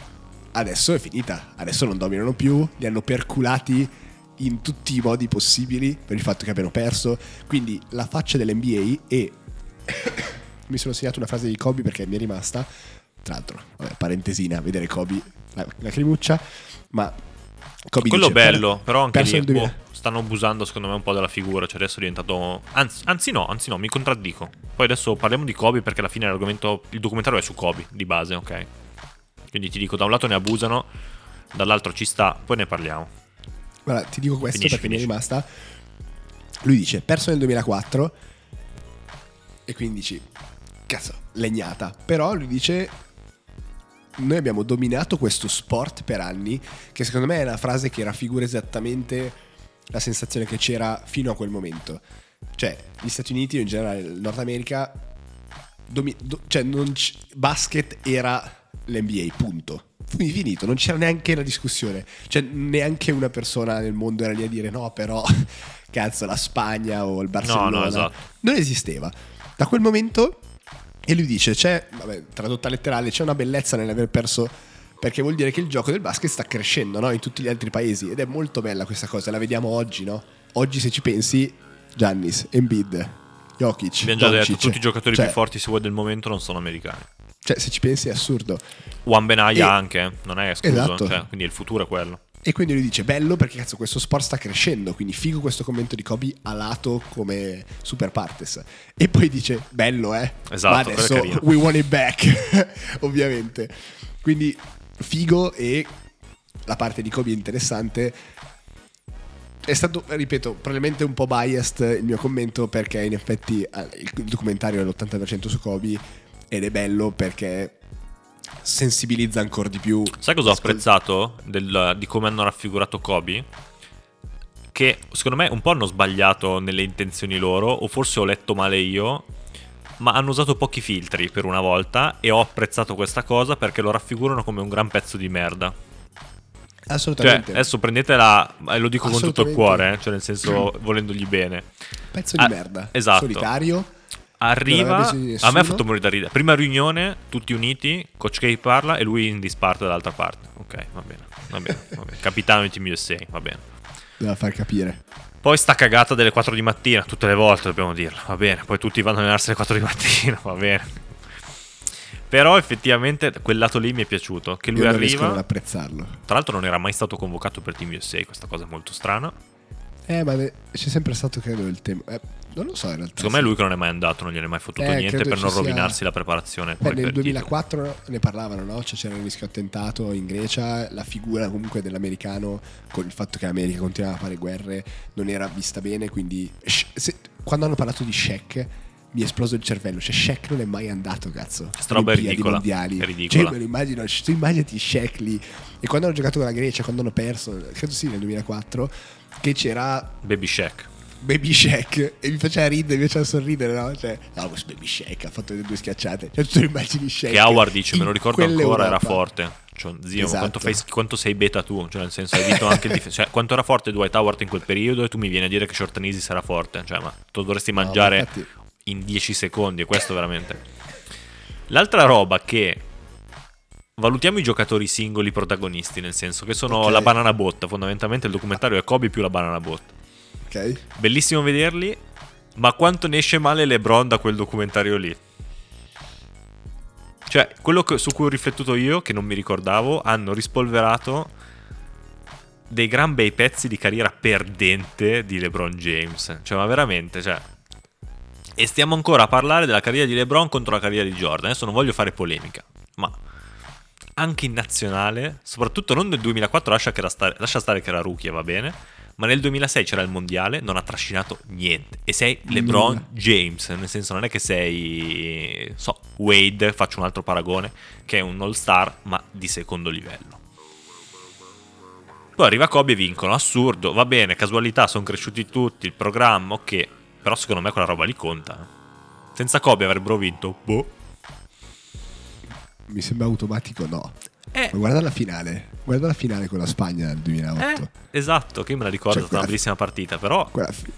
adesso è finita, adesso non dominano più, li hanno perculati in tutti i modi possibili per il fatto che abbiano perso, quindi la faccia dell'NBA e mi sono segnato una frase di Kobe perché mi è rimasta, tra l'altro, vabbè, parentesina, vedere Kobe, la, la crimuccia, ma
Kobe Quello dice, bello, per, però anche lì boh, stanno abusando secondo me un po' della figura, cioè adesso è diventato... Anzi, anzi no, anzi no, mi contraddico. Poi adesso parliamo di Kobe perché alla fine l'argomento, il documentario è su Kobe, di base, ok? Quindi ti dico, da un lato ne abusano, dall'altro ci sta, poi ne parliamo.
Guarda, ti dico questo finisci, perché finisci. mi è rimasta. Lui dice, perso nel 2004, e quindi dici, cazzo, legnata. Però lui dice, noi abbiamo dominato questo sport per anni, che secondo me è una frase che raffigura esattamente la sensazione che c'era fino a quel momento. Cioè, gli Stati Uniti, in generale il Nord America, domi- do- cioè c- basket era l'NBA, punto. Quindi finito, non c'era neanche la discussione. Cioè, neanche una persona nel mondo era lì a dire no, però cazzo, la Spagna o il Barcellona. No, no, esatto. Non esisteva. Da quel momento, e lui dice, c'è, vabbè, tradotta letterale, c'è una bellezza nell'aver perso perché vuol dire che il gioco del basket sta crescendo no? in tutti gli altri paesi ed è molto bella questa cosa, la vediamo oggi, no? Oggi se ci pensi, Giannis, Embiid, Jokic,
Abbiamo già Doncic, detto, tutti i giocatori cioè, più forti se vuoi del momento non sono americani.
Cioè, se ci pensi è assurdo.
Juan Benaya anche, eh, non è escluso. Esatto. Cioè, quindi il futuro è quello.
E quindi lui dice, bello perché cazzo questo sport sta crescendo, quindi figo questo commento di Kobe a lato come Super Partes. E poi dice, bello eh,
esatto,
ma adesso we want it back, ovviamente. Quindi figo e la parte di Kobe è interessante. È stato, ripeto, probabilmente un po' biased il mio commento perché in effetti eh, il documentario è l'80% su Kobe ed è bello perché sensibilizza ancora di più.
Sai cosa ho apprezzato del, di come hanno raffigurato Kobe? Che secondo me un po' hanno sbagliato nelle intenzioni loro, o forse ho letto male io, ma hanno usato pochi filtri per una volta e ho apprezzato questa cosa perché lo raffigurano come un gran pezzo di merda.
Assolutamente.
Cioè, adesso prendetela, e lo dico con tutto il cuore, eh, cioè nel senso volendogli bene.
Pezzo di ah, merda.
Esatto.
Solitario
Arriva, a me ha fatto morire da ridere. Prima riunione, tutti uniti, Coach K parla e lui in disparte dall'altra parte. Ok, va bene, va bene, va bene. Capitano di Team USA, va bene.
Doveva far capire.
Poi sta cagata delle 4 di mattina, tutte le volte dobbiamo dirlo, va bene. Poi tutti vanno a allenarsi alle 4 di mattina, va bene. Però effettivamente quel lato lì mi è piaciuto. Che lui
Io
arriva.
Non ad apprezzarlo.
Tra l'altro non era mai stato convocato per Team USA, questa cosa è molto strana.
Eh, ma ne- c'è sempre stato, credo, il tema. eh, non lo so in realtà.
Secondo me lui che non è mai andato, non gliene è mai fottuto
Eh,
niente
credo
per
ci
non
sia-
rovinarsi la preparazione.
Beh,
poi
nel
per titolo.
2004 ne parlavano, no? Cioè c'era il rischio attentato in Grecia, la figura comunque dell'americano con il fatto che l'America continuava a fare guerre non era vista bene, quindi Sh- se- quando hanno parlato di Shaq mi è esploso il cervello, cioè Shaq non è mai andato, cazzo.
Sta roba è
Olimpiadi
ridicola,
mondiali.
è ridicola.
Cioè, me lo immagino, tu immaginati Shaq lì. E quando hanno giocato con la Grecia, quando hanno perso, credo sì nel 2004, che c'era
Baby Shack.
Baby Shack e mi faceva ridere, mi faceva sorridere, no? Cioè, no, questo Baby Shack ha fatto le due schiacciate. Cioè, tu immagini Shack.
Che Howard dice, me lo ricordo ancora, era forte. Cioè, zio,
Esatto.
quanto, fai- quanto sei beta tu? Cioè, nel senso, hai vinto anche il dif- cioè, quanto era forte Dwight Howard in quel periodo e tu mi vieni a dire che Shortanisi sarà forte. Cioè, ma tu dovresti
No,
mangiare
infatti-
in 10 secondi e questo veramente. L'altra roba che valutiamo i giocatori singoli protagonisti, nel senso che sono
Ok.
la banana botta, fondamentalmente il documentario è Kobe più la banana botta.
Ok?
Bellissimo vederli, ma quanto ne esce male LeBron da quel documentario lì? Cioè, quello che- su cui ho riflettuto io, che non mi ricordavo, hanno rispolverato dei gran bei pezzi di carriera perdente di LeBron James. Cioè, ma veramente, cioè... E stiamo ancora a parlare della carriera di LeBron contro la carriera di Jordan. Adesso non voglio fare polemica, ma anche in nazionale, soprattutto non nel 2004, lascia, che stare, lascia stare che era rookie, va bene, ma nel 2006 c'era il mondiale, non ha trascinato niente. E sei LeBron. James, nel senso non è che sei, so, Wade, faccio un altro paragone, che è un all-star, ma di secondo livello. Poi arriva Kobe e vincono, assurdo, va bene, casualità, sono cresciuti tutti, il programma, ok, però secondo me quella roba lì conta. Senza Kobe avrebbero vinto, boh.
Mi sembra automatico, no.
Eh,
Ma guarda la finale. Guarda la finale con la Spagna del 2008.
Eh, esatto, che io me la ricordo,
Cioè,
è stata una bellissima partita, però
Quella, fi-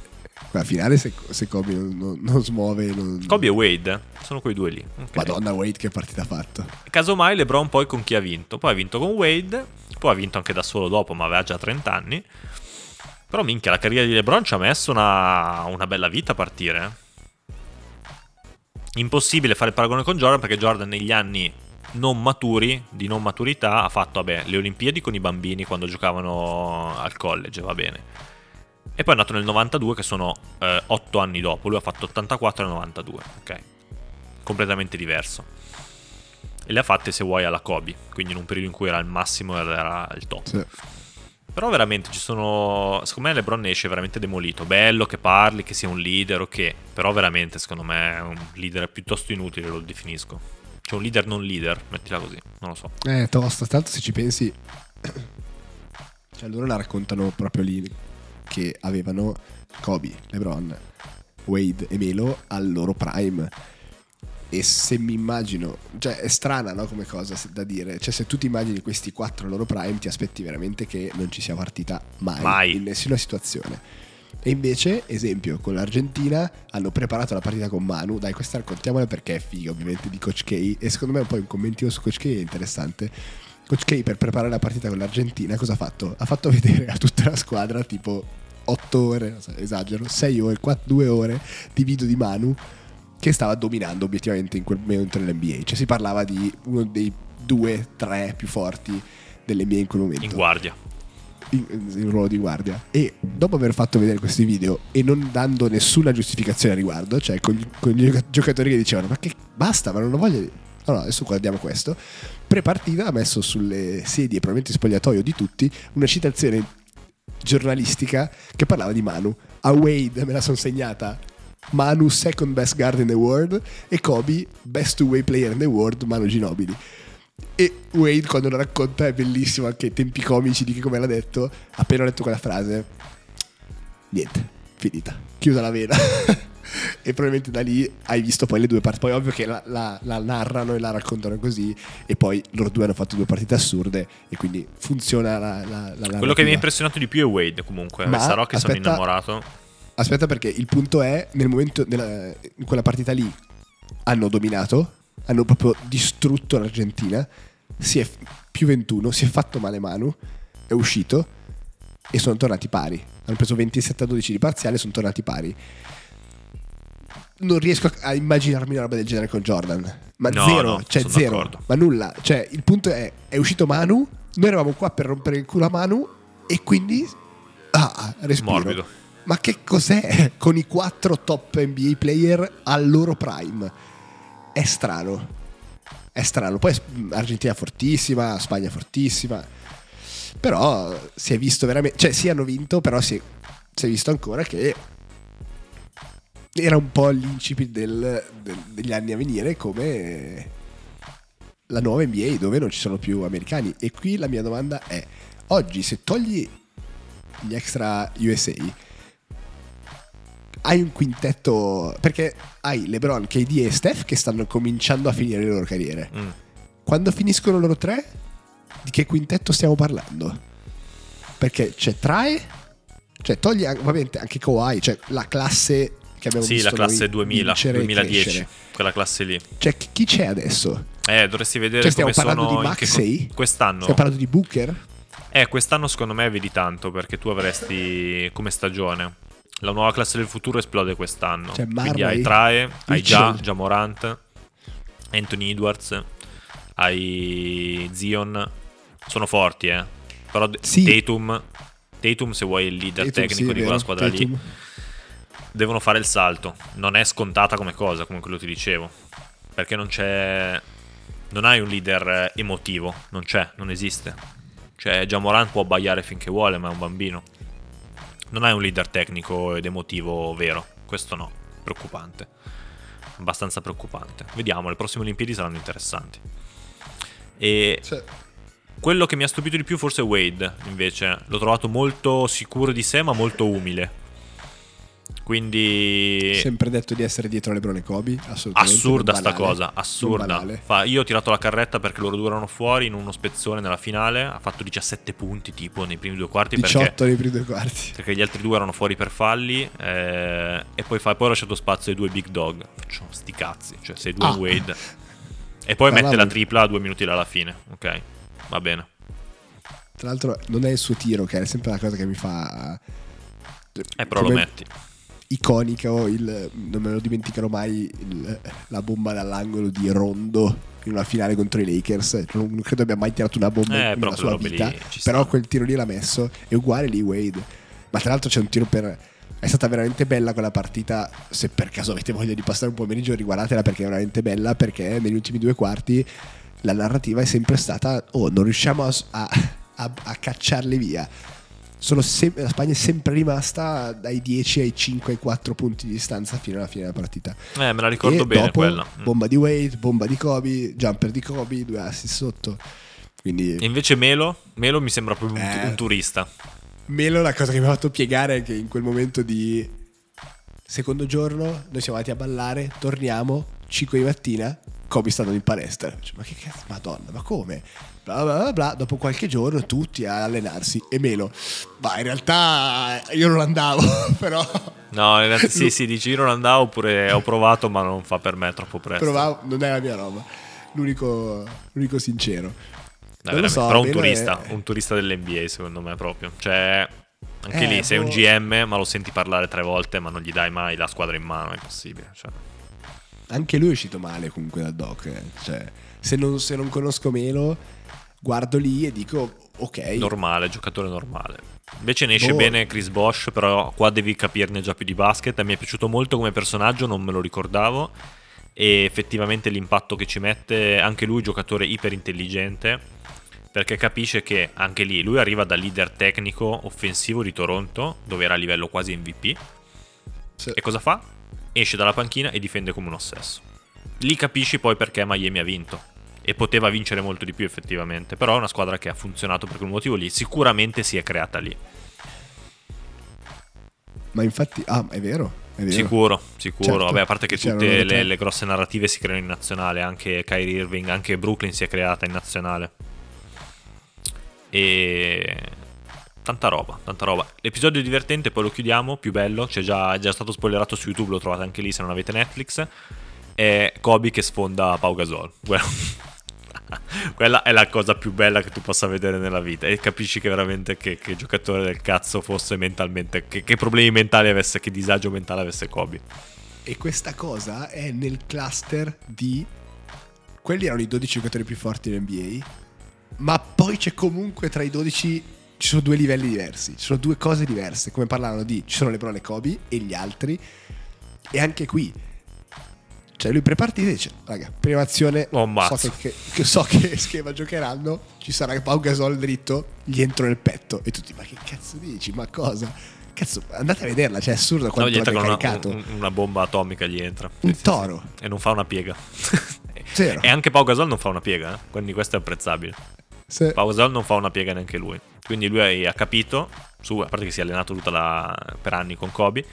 quella finale, se, se Kobe non, non- non smuove, non...
Kobe e Wade eh, sono quei due lì. ok.
Madonna, Wade, che partita ha fatto.
Casomai LeBron poi con chi ha vinto? Poi ha vinto con Wade, poi ha vinto anche da solo dopo, ma aveva già 30 anni. Però minchia, la carriera di LeBron ci ha messo una, una bella vita a partire. eh. Impossibile fare il paragone con Jordan perché Jordan negli anni non maturi, di non maturità, ha fatto vabbè, le Olimpiadi con i bambini quando giocavano al college, va bene. E poi è nato nel 92 che sono 8 anni dopo, lui ha fatto 84 e 92, ok? Completamente diverso. E le ha fatte se vuoi alla Kobe, quindi in un periodo in cui era al massimo era al top.
Sì.
Però veramente ci sono. Secondo me LeBron esce veramente demolito. Bello che parli, che sia un leader, ok. Però veramente, secondo me, è un leader piuttosto inutile, lo definisco. Cioè un leader non leader, mettila così, non lo so.
Eh, tosta. Tanto se ci pensi... Cioè, loro la raccontano proprio lì che avevano Kobe, LeBron, Wade e Melo al loro prime. E se mi immagino, cioè è strana no, come cosa da dire, cioè se tu ti immagini questi quattro al loro prime ti aspetti veramente che non ci sia partita mai,
Mai.
in nessuna situazione. E invece, esempio, con l'Argentina hanno preparato la partita con Manu, dai questa raccontiamola perché è figa ovviamente di Coach K e secondo me un po' un commentino su Coach K è interessante. Coach K per preparare la partita con l'Argentina cosa ha fatto? Ha fatto vedere a tutta la squadra tipo 8 ore, esagero, 6 ore, 4, 2 ore di video di Manu che stava dominando obiettivamente in quel momento nell'NBA. Cioè si parlava di uno dei due, tre più forti dell'NBA in quel momento
In guardia.
In ruolo di guardia. E dopo aver fatto vedere questi video e non dando nessuna giustificazione a riguardo, cioè con, gli- con gli giocatori che dicevano: Ma che basta, ma non lo voglio. Allora, adesso guardiamo questo. Pre-partita ha messo sulle sedie, probabilmente spogliatoio di tutti, una citazione giornalistica che parlava di Manu. A Wade me la sono segnata. Manu, second best guard in the world, e Kobe, best two-way player in the world, Manu Ginobili. E Wade quando lo racconta è bellissimo anche i tempi comici di chi come l'ha detto. Appena ho letto quella frase, niente, finita, chiusa la vena. e probabilmente da lì hai visto poi le due parti. Poi ovvio che la, la- la narrano e la raccontano così. E poi loro due hanno fatto due partite assurde. E quindi funziona la, la, la
Quello che mi ha impressionato di più è Wade, comunque.
Ma,
Sarò che sono
aspetta-
innamorato.
Aspetta perché il punto è, nel momento, della- in quella partita lì, hanno dominato, hanno proprio distrutto l'Argentina, si è più 21, si è fatto male Manu, è uscito e sono tornati pari. Hanno preso 27 a 12 di parziale e sono tornati pari. Non riesco a- immaginarmi una roba del genere con Jordan. Ma
No,
zero,
no,
cioè zero,
d'accordo.
ma nulla. Cioè, il punto è, è uscito Manu, noi eravamo qua per rompere il culo a Manu e quindi Ah, respiro.
Morbido.
Ma che cos'è con i quattro top NBA player al loro prime? È strano. È strano. Poi Argentina fortissima, Spagna fortissima. Però si è visto veramente... Cioè, sì hanno vinto, però si è, si è visto ancora che era un po' l'incipit del- del- degli anni a venire come la nuova NBA dove non ci sono più americani. E qui la mia domanda è, oggi se togli gli extra USA, hai un quintetto, perché hai LeBron, KD e Steph che stanno cominciando a finire le loro carriere.
Mm.
Quando finiscono loro tre, di che quintetto stiamo parlando? Perché c'è Trae, cioè togli ovviamente anche Kawhi, cioè la classe che abbiamo
Sì,
visto
la classe
noi
2000,
vincere e
2010,
crescere.
quella classe lì.
Cioè chi- c'è adesso?
Eh, dovresti vedere
Cioè stiamo parlando di
che
Maxey?
quest'anno.
Stiamo parlando di Booker?
Eh, quest'anno secondo me vedi tanto perché tu avresti come stagione la nuova classe del futuro esplode quest'anno.
Cioè,
Quindi
Murray,
hai Trae, hai già, già Morant, Anthony Edwards, hai Zion. Sono forti, eh. Però
Sì.
Tatum, Tatum se vuoi il leader
Tatum,
tecnico
sì,
di quella squadra lì,
Tatum.
devono fare il salto. Non è scontata come cosa, come quello ti dicevo. Perché non c'è. Non hai un leader eh, emotivo. Non c'è, non esiste. Cioè, già Moran può abbaiare finché vuole, ma è un bambino. Non hai un leader tecnico ed emotivo vero. Questo no. Preoccupante. Abbastanza preoccupante. Vediamo, le prossime Olimpiadi saranno interessanti. E
Cioè,
quello che mi ha stupito di più forse è Wade, invece. L'ho trovato molto sicuro di sé, ma molto umile. Quindi
sempre detto di essere dietro LeBron e Kobe, assolutamente.
assurda sta cosa, assurda. Fa- io ho tirato la carretta perché loro due erano fuori in uno spezzone nella finale, ha fatto 17 punti tipo nei primi due quarti perché
18 nei primi due quarti.
perché gli altri due erano fuori per falli eh, e poi, fa, poi ho lasciato spazio ai due big dog. Faccio sti cazzi, cioè sei due
Ah.
Wade. E poi
Parlavo-
mette la tripla a due minuti dalla fine. Ok, va bene.
Tra l'altro non è il suo tiro che è sempre la cosa che mi fa...
Eh, però lo
come
metti.
Iconico, il, non me lo dimenticherò mai, il- la bomba dall'angolo di Rondo in una finale contro i Lakers. Non, non credo abbia mai tirato una bomba
Eh,
una sua vita, però quel tiro lì l'ha messo. È uguale lì Wade. Ma tra l'altro c'è un tiro per... È stata veramente bella quella partita. Se per caso avete voglia di passare un pomeriggio, riguardatela perché è veramente bella. Perché negli ultimi due quarti la narrativa è sempre stata: Oh, non riusciamo a, a- a- a cacciarli via. Sono sem- la Spagna è sempre rimasta dai 10 ai 5 ai 4 punti di distanza fino alla fine della partita.
Eh, me la ricordo
e
bene quella. Mm.
Bomba di Wade, bomba di Kobe, jumper di Kobe, due assist sotto. Quindi
E invece Melo, Melo mi sembra proprio un,
Eh.
un turista.
Melo la cosa che mi ha fatto piegare è che in quel momento di secondo giorno noi siamo andati a ballare, torniamo, 5 di mattina, Kobe sta andando in palestra. Cioè, ma che cazzo, madonna, ma come? Bla bla bla dopo qualche giorno tutti a allenarsi e Melo, ma in realtà io non andavo, però
No, in realtà sì, sì, dici io non andavo oppure ho provato ma non fa per me troppo presto.
provavo, non è la mia roba. L'unico, l'unico sincero. Lo
veramente.
so,
Però un turista,
è-
un turista dell'NBA secondo me proprio. Cioè, anche
Eh,
lì sei un
boh.
GM ma lo senti parlare tre volte ma non gli dai mai la squadra in mano, è impossibile. Cioè.
Anche lui è uscito male comunque dal doc. eh. Cioè, se non, se non conosco Melo, guardo lì e dico, ok,
Normale, giocatore normale. Invece ne esce
Boh.
bene Chris Bosch, però qua devi capirne già più di basket. Mi è piaciuto molto come personaggio, non me lo ricordavo. E effettivamente l'impatto che ci mette, anche lui giocatore iper intelligente, perché capisce che anche lì lui arriva da leader tecnico offensivo di Toronto, dove era a livello quasi MVP.
Sì.
E cosa fa? Esce dalla panchina e difende come un ossesso. Lì capisci poi perché Miami ha vinto. E poteva vincere molto di più effettivamente. Però è una squadra che ha funzionato per quel motivo lì. Sicuramente si è creata lì.
ma infatti, ah, è vero, è vero.
Sicuro, sicuro.
Certo,
Vabbè, a parte che tutte le, le grosse narrative si creano in nazionale. Anche Kyrie Irving, anche Brooklyn si è creata in nazionale. E tanta roba, tanta roba. L'episodio divertente, poi lo chiudiamo, più bello, c'è già, è già stato spoilerato su YouTube, lo trovate anche lì se non avete Netflix. È Kobe che sfonda Pau Gasol. Quella è la cosa più bella che tu possa vedere nella vita e capisci che veramente che, che giocatore del cazzo fosse mentalmente, che, che problemi mentali avesse, che disagio mentale avesse Kobe.
E questa cosa è nel cluster di... Quelli erano i 12 giocatori più forti dell'NBA, ma poi c'è comunque tra i 12 ci sono due livelli diversi, ci sono due cose diverse, come parlano di ci sono LeBron e Kobe e gli altri e anche qui cioè lui prepartita dice raga prima azione
Oh,
so, che, che- so che schema giocheranno ci sarà Pau Gasol dritto gli entro nel petto e tutti ma che cazzo dici ma cosa cazzo andate a vederla cioè è assurdo
No,
quanto
gli entra
l'abbia
con
caricato
una, un- una bomba atomica, gli entra.
un toro
E non fa una piega.
Zero.
e anche Pau Gasol non fa una piega, eh? quindi questo è apprezzabile.
Se-
Pau Gasol non fa una piega neanche lui. Quindi lui ha capito, su, a parte che si è allenato tutta la, per anni con Kobe,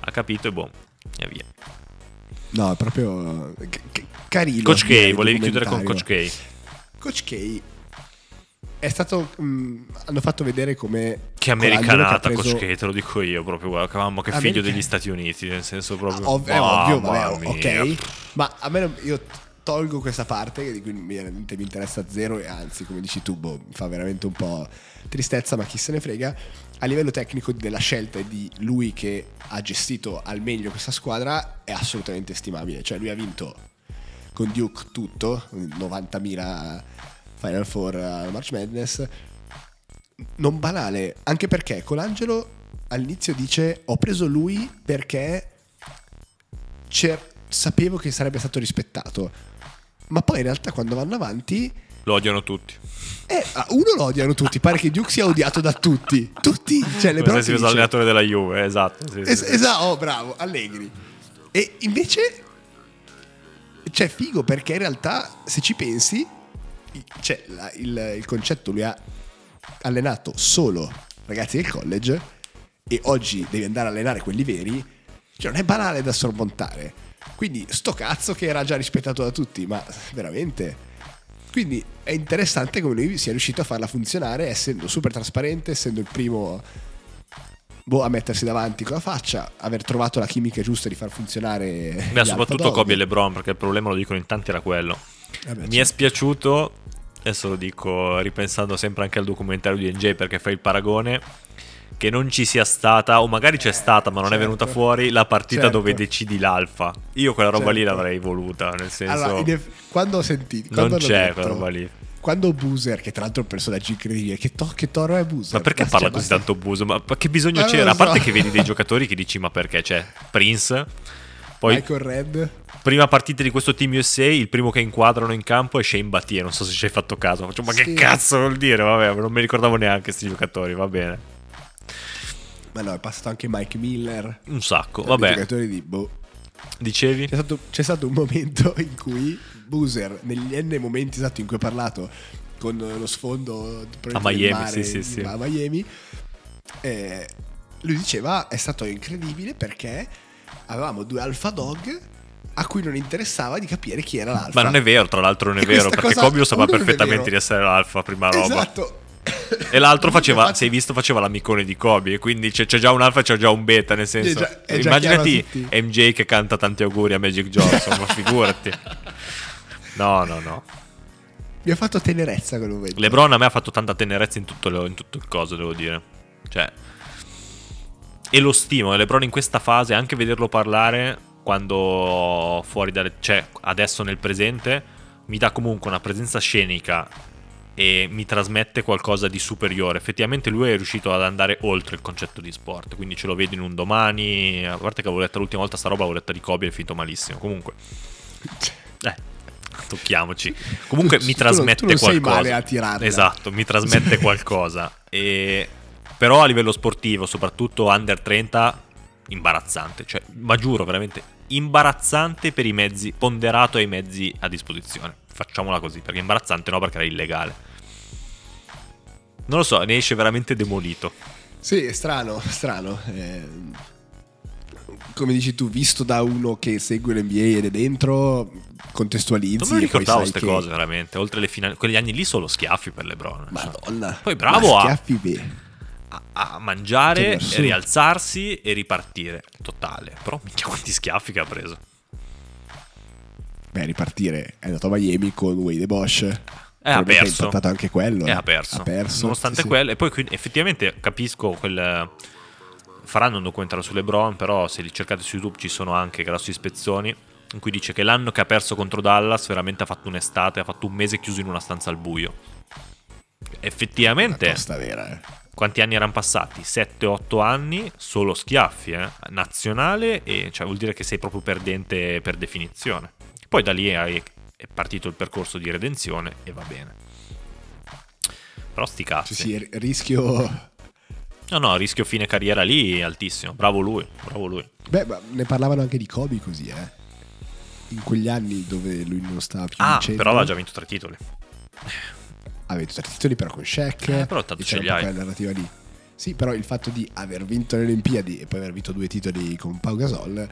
ha capito e boh, e via.
No è proprio c- carino
Coach K, volevi chiudere con. Coach K.
Coach K è stato mh, hanno fatto vedere come
Che americanata
che preso-
Coach K, te lo dico io proprio, guarda, mamma che figlio
America-
degli Stati Uniti, nel senso proprio...
Ov- è ovvio, vabbè, ok. Ma a me non- io tolgo questa parte di cui mi, mi interessa zero e anzi, come dici tu, boh, mi fa veramente un po' tristezza, ma chi se ne frega. A livello tecnico della scelta e di lui che ha gestito al meglio questa squadra è assolutamente stimabile. Cioè lui ha vinto con Duke tutto, 90.000 Final Four al March Madness. Non banale, anche perché Colangelo all'inizio dice ho preso lui perché c'er- sapevo che sarebbe stato rispettato. Ma poi in realtà quando vanno avanti,
Lo odiano tutti.
eh, ah, uno lo odiano tutti, pare che Duke sia odiato da tutti. Tutti, cioè le
Come se fosse allenatore della Juve, esatto. sì,
Es-
sì.
esatto, oh, bravo, Allegri. E invece c'è figo perché in realtà se ci pensi, cioè, la- il, il concetto lui ha allenato solo ragazzi del college e oggi devi andare a allenare quelli veri, cioè non è banale da sormontare. Quindi sto cazzo che era già rispettato da tutti, ma veramente... Quindi è interessante come lui sia riuscito a farla funzionare essendo super trasparente, essendo il primo boh, a mettersi davanti con la faccia, aver trovato la chimica giusta di far funzionare.
Beh, soprattutto. Kobe e LeBron, perché il problema lo dicono in tanti era quello.
Vabbè,
Mi è
certo.
spiaciuto, adesso lo dico ripensando sempre anche al documentario di NJ perché fai il paragone, che non ci sia stata, o magari c'è stata ma non è
certo.
venuta fuori, la partita
Certo.
dove decidi l'alfa. Io quella roba lì
Certo.
l'avrei voluta, nel senso...
Allora, eff- quando ho sentito.
non
quando hanno
c'è
detto-
quella roba lì.
Quando Boozer, che tra l'altro è un personaggio incredibile, che, to- che toro è Boozer?
Ma perché
Cioè,
parla
basta-
così tanto Buso? Ma ma che bisogno
Ma non
c'era?
lo
A parte
so.
che vedi dei giocatori che dici ma perché c'è Prince, poi
Michael Red.
prima partita di questo Team USA, il primo che inquadrano in campo è Shane Battier, non so se ci hai fatto caso. Faccio, ma
Sì.
che cazzo vuol dire? Vabbè, non mi ricordavo neanche questi giocatori, va bene.
Ma no, è passato anche Mike Miller.
Un sacco, vabbè.
giocatori di boh.
Dicevi?
C'è stato, c'è stato un momento in cui Boozer, negli N momenti esatto in cui ho parlato con lo sfondo
A Miami,
mare
sì, sì, sì.
a Miami, eh, lui diceva è stato incredibile perché avevamo due alfa dog a cui non interessava di capire chi era l'alfa.
Ma non è vero, tra l'altro non è
E
vero, perché
cosa-
Kobe lo sapeva perfettamente di essere l'alfa, prima roba.
Esatto.
E l'altro faceva,
Infatti-
se hai visto, faceva l'amicone di Kobe. Quindi c'è, c'è già un alfa e c'è già un beta. Nel senso,
È già- è già
immaginati. MJ che canta tanti auguri a Magic Johnson. ma figurati, no, no, no.
Mi ha fatto tenerezza quel momento.
LeBron a me ha fatto tanta tenerezza in tutto, lo- in tutto il coso, devo dire. Cioè, e lo stimo. LeBron in questa fase, anche vederlo parlare quando fuori dalle. cioè, adesso nel presente, mi dà comunque una presenza scenica e mi trasmette qualcosa di superiore. Effettivamente lui è riuscito ad andare oltre il concetto di sport. Quindi ce lo vedi in un domani. A parte che avevo letto l'ultima volta sta roba, l'avevo letta di Kobe e è finito malissimo. Comunque. Eh, tocchiamoci. Comunque
Tu-
mi
tu non-
trasmette
tu non sei
qualcosa.
male a tirarla.
Esatto, mi trasmette qualcosa. E... Però a livello sportivo, soprattutto under 30, imbarazzante. Cioè, ma giuro, veramente imbarazzante per i mezzi, ponderato ai mezzi a disposizione. Facciamola così, perché imbarazzante no, perché era illegale. Non lo so, ne esce veramente demolito.
Sì, è strano, strano. Eh, come dici tu, visto da uno che segue l'NBA ed è dentro, contestualizzi.
Non
poi
ricordavo queste
che-
cose, veramente. Oltre le finali, quegli anni lì solo schiaffi per LeBron. cioè.
Madonna.
Poi bravo a-
schiaffi beh.
A, mangiare, e rialzarsi e ripartire. Totale. Però minchia quanti schiaffi che ha preso.
Beh, ripartire. È andato a Miami con Wade Bosch.
Eh, ha perso.
impattato anche quello. Eh.
ha perso.
Ha perso.
Nonostante
sì, sì.
quello. E poi quindi, effettivamente capisco quel... Faranno un documentario su LeBron, però se li cercate su YouTube ci sono anche grossi spezzoni in cui dice che l'anno che ha perso contro Dallas veramente ha fatto un'estate, ha fatto un mese chiuso in una stanza al buio.
Una
Effettivamente
tosta vera, eh.
Quanti anni erano passati? 7-8 anni, solo schiaffi, eh? nazionale, e cioè vuol dire che sei proprio perdente per definizione. Poi da lì è partito il percorso di redenzione e va bene. Però sti cazzi.
Sì, sì, rischio...
No, no, rischio fine carriera lì altissimo. Bravo lui, bravo lui.
Beh, ma ne parlavano anche di Kobe così, eh. In quegli anni dove lui non stava più
Ah,
vincendo.
però aveva già vinto tre titoli.
Ha vinto tre titoli però con Shaq.
Eh, però tanto
c'era
ce li hai.
quella narrativa lì. Sì, però il fatto di aver vinto le Olimpiadi e poi aver vinto due titoli con Pau Gasol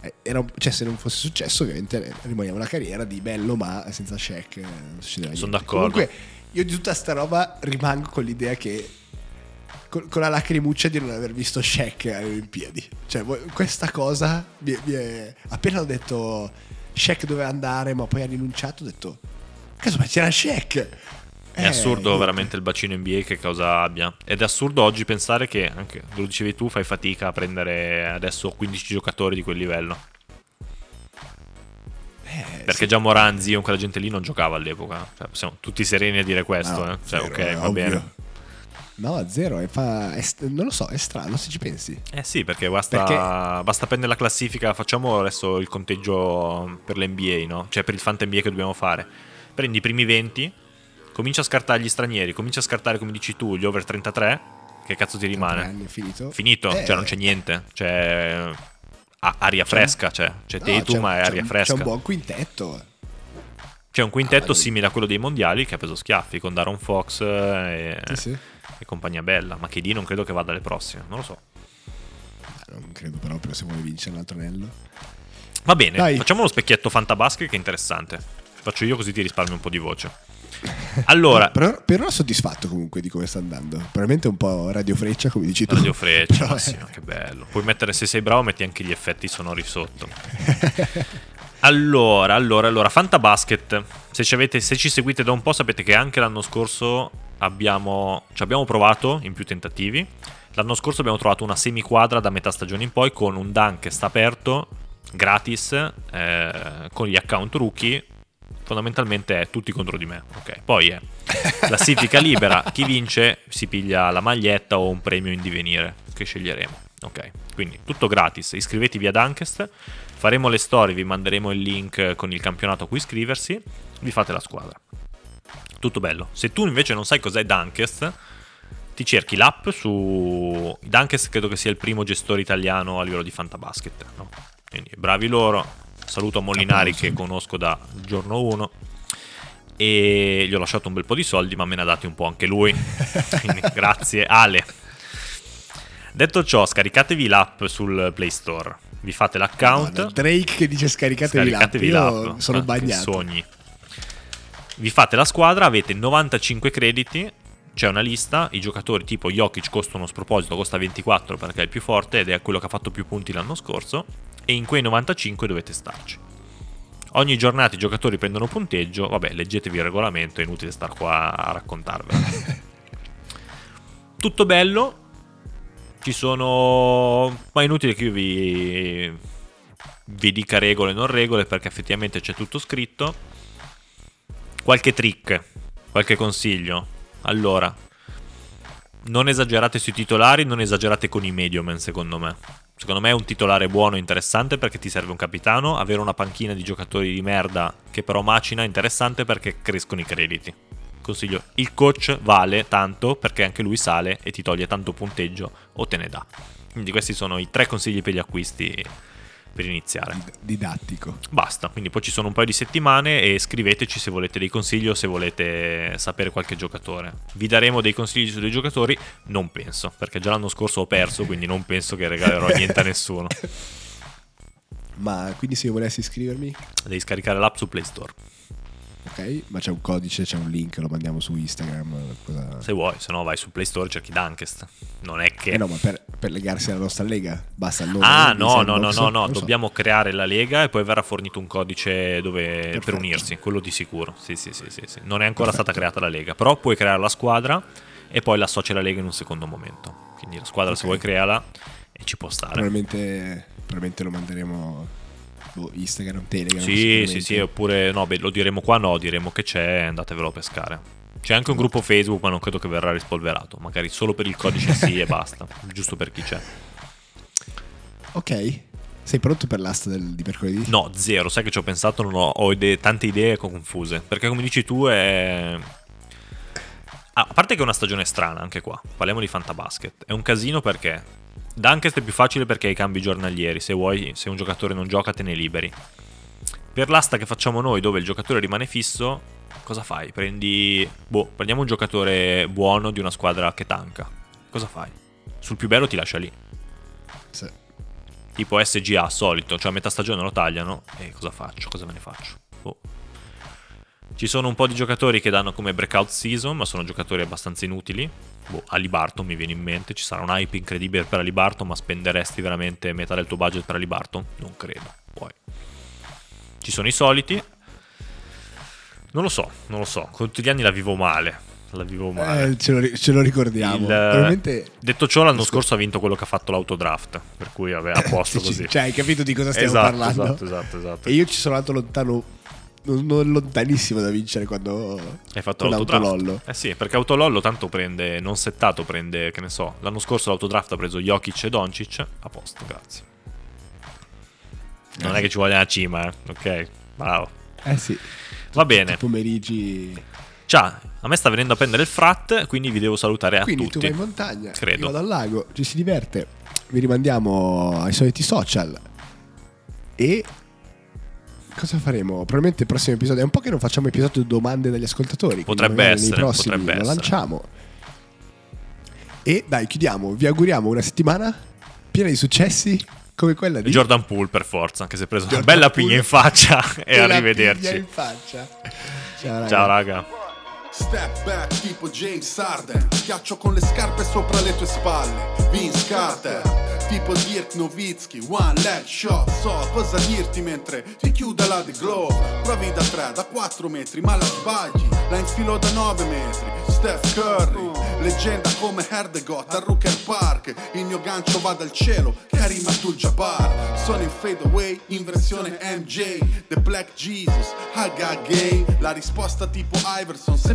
eh, era cioè se non fosse successo ovviamente rimaniamo una carriera di bello ma senza Shaq eh, non succedeva
Sono d'accordo.
Comunque io di tutta sta roba rimango con l'idea che con, con la lacrimuccia di non aver visto Shaq alle Olimpiadi. Cioè questa cosa mi, mi è- appena ho detto Shaq doveva andare ma poi ha rinunciato ho detto caso ma c'era Shaq.
È
Eh,
assurdo
niente.
veramente il bacino NBA che cosa abbia. Ed è assurdo oggi pensare che, anche lo dicevi tu, fai fatica a prendere adesso 15 giocatori di quel livello.
Eh,
Perché già Moran, Zion, quella gente lì non giocava all'epoca. Cioè, siamo tutti sereni a dire questo.
No,
eh. Cioè,
zero,
ok, va
ovvio.
bene.
No, a zero. È fa- è non lo so, è strano se ci pensi.
Eh sì, perché basta,
Perché-
basta prendere la classifica. Facciamo adesso il conteggio per l'NBA, no? Cioè per il Fanta NBA che dobbiamo fare. Prendi i primi 20, comincia a scartare gli stranieri, comincia a scartare, come dici tu, gli over 33. Che cazzo ti rimane?
anni finito.
Finito,
Eh,
cioè non c'è niente. C'è a- aria fresca, cioè. C'è
no, c'è-
ma è
c'è
aria
un-
fresca.
C'è un buon quintetto.
C'è un quintetto
Ah,
simile a quello dei mondiali che ha preso schiaffi con Daron Fox e,
Sì, sì.
e compagnia bella. Ma che lì non credo che vada alle prossime, non lo so.
Non credo proprio se vuole vincere un altro anello.
Va bene,
Dai.
facciamo lo specchietto fantabasket che è interessante. Faccio io così ti risparmio un po' di voce. Allora,
Per, per ora soddisfatto comunque di come sta andando. Probabilmente un po' radio freccia, come dici tu.
Radio Freccia, sì, che bello. Puoi mettere, se sei bravo, metti anche gli effetti sonori sotto. Allora, allora, allora, Fantabasket. Se ci, avete, se ci seguite da un po', sapete che anche l'anno scorso abbiamo, ci abbiamo provato in più tentativi. L'anno scorso abbiamo trovato una semiquadra da metà stagione in poi con un dunk che sta aperto, gratis, eh, con gli account rookie. Fondamentalmente è tutti contro di me. Ok, poi è classifica libera. Chi vince si piglia la maglietta o un premio in divenire che sceglieremo. Ok, quindi tutto gratis. Iscrivetevi ad Dunkest. Faremo le storie, vi manderemo il link con il campionato a cui iscriversi. Vi fate la squadra. Tutto bello. Se tu invece non sai cos'è Dunkest, ti cerchi l'app su. Dunkest credo che sia il primo gestore italiano a livello di fantabasket. No? Quindi bravi loro. Saluto a Molinari che conosco da giorno 1. E gli ho lasciato un bel po' di soldi, ma me ne ha dati un po' anche lui. Quindi grazie, Ale. Detto ciò, scaricatevi l'app sul Play Store. Vi fate l'account.
Madonna, Drake che dice scaricatevi,
Scaricatevi
l'app.
l'app.
Io sono
Ah,
bagnato.
Sogni. Vi fate la squadra, avete 95 crediti. C'è una lista, i giocatori tipo Jokic costano a sproposito, costa 24 perché è il più forte ed è quello che ha fatto più punti l'anno scorso. E in quei 95 dovete starci. Ogni giornata i giocatori prendono punteggio. Vabbè, leggetevi il regolamento, è inutile star qua a raccontarvelo. Tutto bello. Ci sono. Ma è inutile che io vi. vi dica regole e non regole perché effettivamente c'è tutto scritto. Qualche trick, qualche consiglio. Allora, non esagerate sui titolari, non esagerate con i mediomen, secondo me. Secondo me è un titolare buono e interessante perché ti serve un capitano. Avere una panchina di giocatori di merda che però macina è interessante perché crescono i crediti. Consiglio, il coach vale tanto perché anche lui sale e ti toglie tanto punteggio o te ne dà. Quindi questi sono i tre consigli per gli acquisti per iniziare.
Did- Didattico.
Basta, quindi poi ci sono un paio di settimane e scriveteci se volete dei consigli o se volete sapere qualche giocatore. Vi daremo dei consigli su dei giocatori? Non penso, perché già l'anno scorso ho perso, quindi non penso che regalerò niente a nessuno.
Ma quindi se volessi iscrivermi,
Devi scaricare l'app su Play Store,
ok? Ma c'è un codice, c'è un link, lo mandiamo su Instagram. Cosa...
se vuoi, se no vai su Play Store cerchi Dunkest. Non è che...
Eh no, ma per, per legarsi alla nostra lega basta il nome.
Ah
di
no, no, no, no, no,
so.
dobbiamo creare la lega e poi verrà fornito un codice dove- per unirsi, quello di sicuro. Sì, sì, sì, sì, sì. Non è ancora
Perfetto.
stata creata la lega, però puoi creare la squadra e poi l'associ alla lega in un secondo momento. Quindi la squadra se
Ok.
vuoi creala e ci può stare.
Probabilmente, probabilmente lo manderemo boh, Instagram, Telegram.
Sì, sì, sì, oppure no, beh, lo diremo qua, no, diremo che c'è, andatevelo a pescare. C'è anche un gruppo Facebook, ma non credo che verrà rispolverato. Magari solo per il codice sì e basta. Giusto per chi c'è.
Ok. Sei pronto per l'asta del, di mercoledì?
No, zero. Sai che ci ho pensato, non ho, ho idee- tante idee confuse. Perché come dici tu è... Ah, a parte che è una stagione strana anche qua. Parliamo di fantabasket. È un casino perché... Dunkest è più facile perché hai i cambi giornalieri. Se vuoi, se un giocatore non gioca te ne liberi. Per l'asta che facciamo noi, dove il giocatore rimane fisso, cosa fai? Prendi... Boh, prendiamo un giocatore buono di una squadra che tanca. Cosa fai? Sul più bello ti lascia lì.
Sì.
Tipo SGA solito, cioè a metà stagione lo tagliano. E cosa faccio? Cosa me ne faccio? Boh. Ci sono un po' di giocatori che danno come breakout season, ma sono giocatori abbastanza inutili. Boh, Alibarton mi viene in mente. Ci sarà un hype incredibile per Alibarton, ma spenderesti veramente metà del tuo budget per Alibarton? Non credo. Poi. Ci sono i soliti. Non lo so, non lo so. Con tutti gli anni la vivo male. La vivo male.
Eh, ce, lo, ce lo ricordiamo.
Il-
Probabilmente...
Detto ciò, l'anno scorso ha vinto quello che ha fatto l'autodraft. Per cui vabbè, a posto così.
Cioè, hai capito di cosa stiamo
esatto,
parlando?
esatto, esatto, esatto.
E io ci sono andato lontano, non, lontanissimo da vincere quando...
Hai fatto
con
l'autodraft?
Autolollo.
Eh sì, perché Autolollo tanto prende, non settato, prende, che ne so, l'anno scorso l'autodraft ha preso Jokic e Doncic, a posto, grazie. Non è che ci vuole la cima, eh? ok? Bravo.
Eh sì,
Va bene.
pomeriggi...
Ciao, a me sta venendo a prendere il frat, quindi vi devo salutare a
Quindi tu
tutti.
vai in montagna,
Credo.
io vado al lago, ci si diverte, vi rimandiamo ai soliti social e cosa faremo? Probabilmente il prossimo episodio è un po' che non facciamo episodio domande dagli ascoltatori.
Potrebbe essere,
nei prossimi
potrebbe
lo
essere.
lanciamo. E dai, chiudiamo, vi auguriamo una settimana piena di successi come quella di
Jordan Poole per forza, anche se ha preso una
Jordan
bella
Poole.
piglia in faccia e
piglia
arrivederci.
in faccia. Ciao, raga.
Ciao raga.
Step back tipo James Harden. Schiaccio con le scarpe sopra le tue spalle. Vince Carter. Tipo Dirk Nowitzki One leg shot. So cosa dirti mentre ti chiude la The Glove Provi da 3, da 4 metri Ma la sbagli. La infilo da 9 metri. Steph Curry Leggenda come Herdegot a Rooker Park. Il mio gancio va dal cielo Karim Abdul-Jabbar. Sono in fade away in versione MJ The Black Jesus Haga Gay. La risposta tipo Iverson Se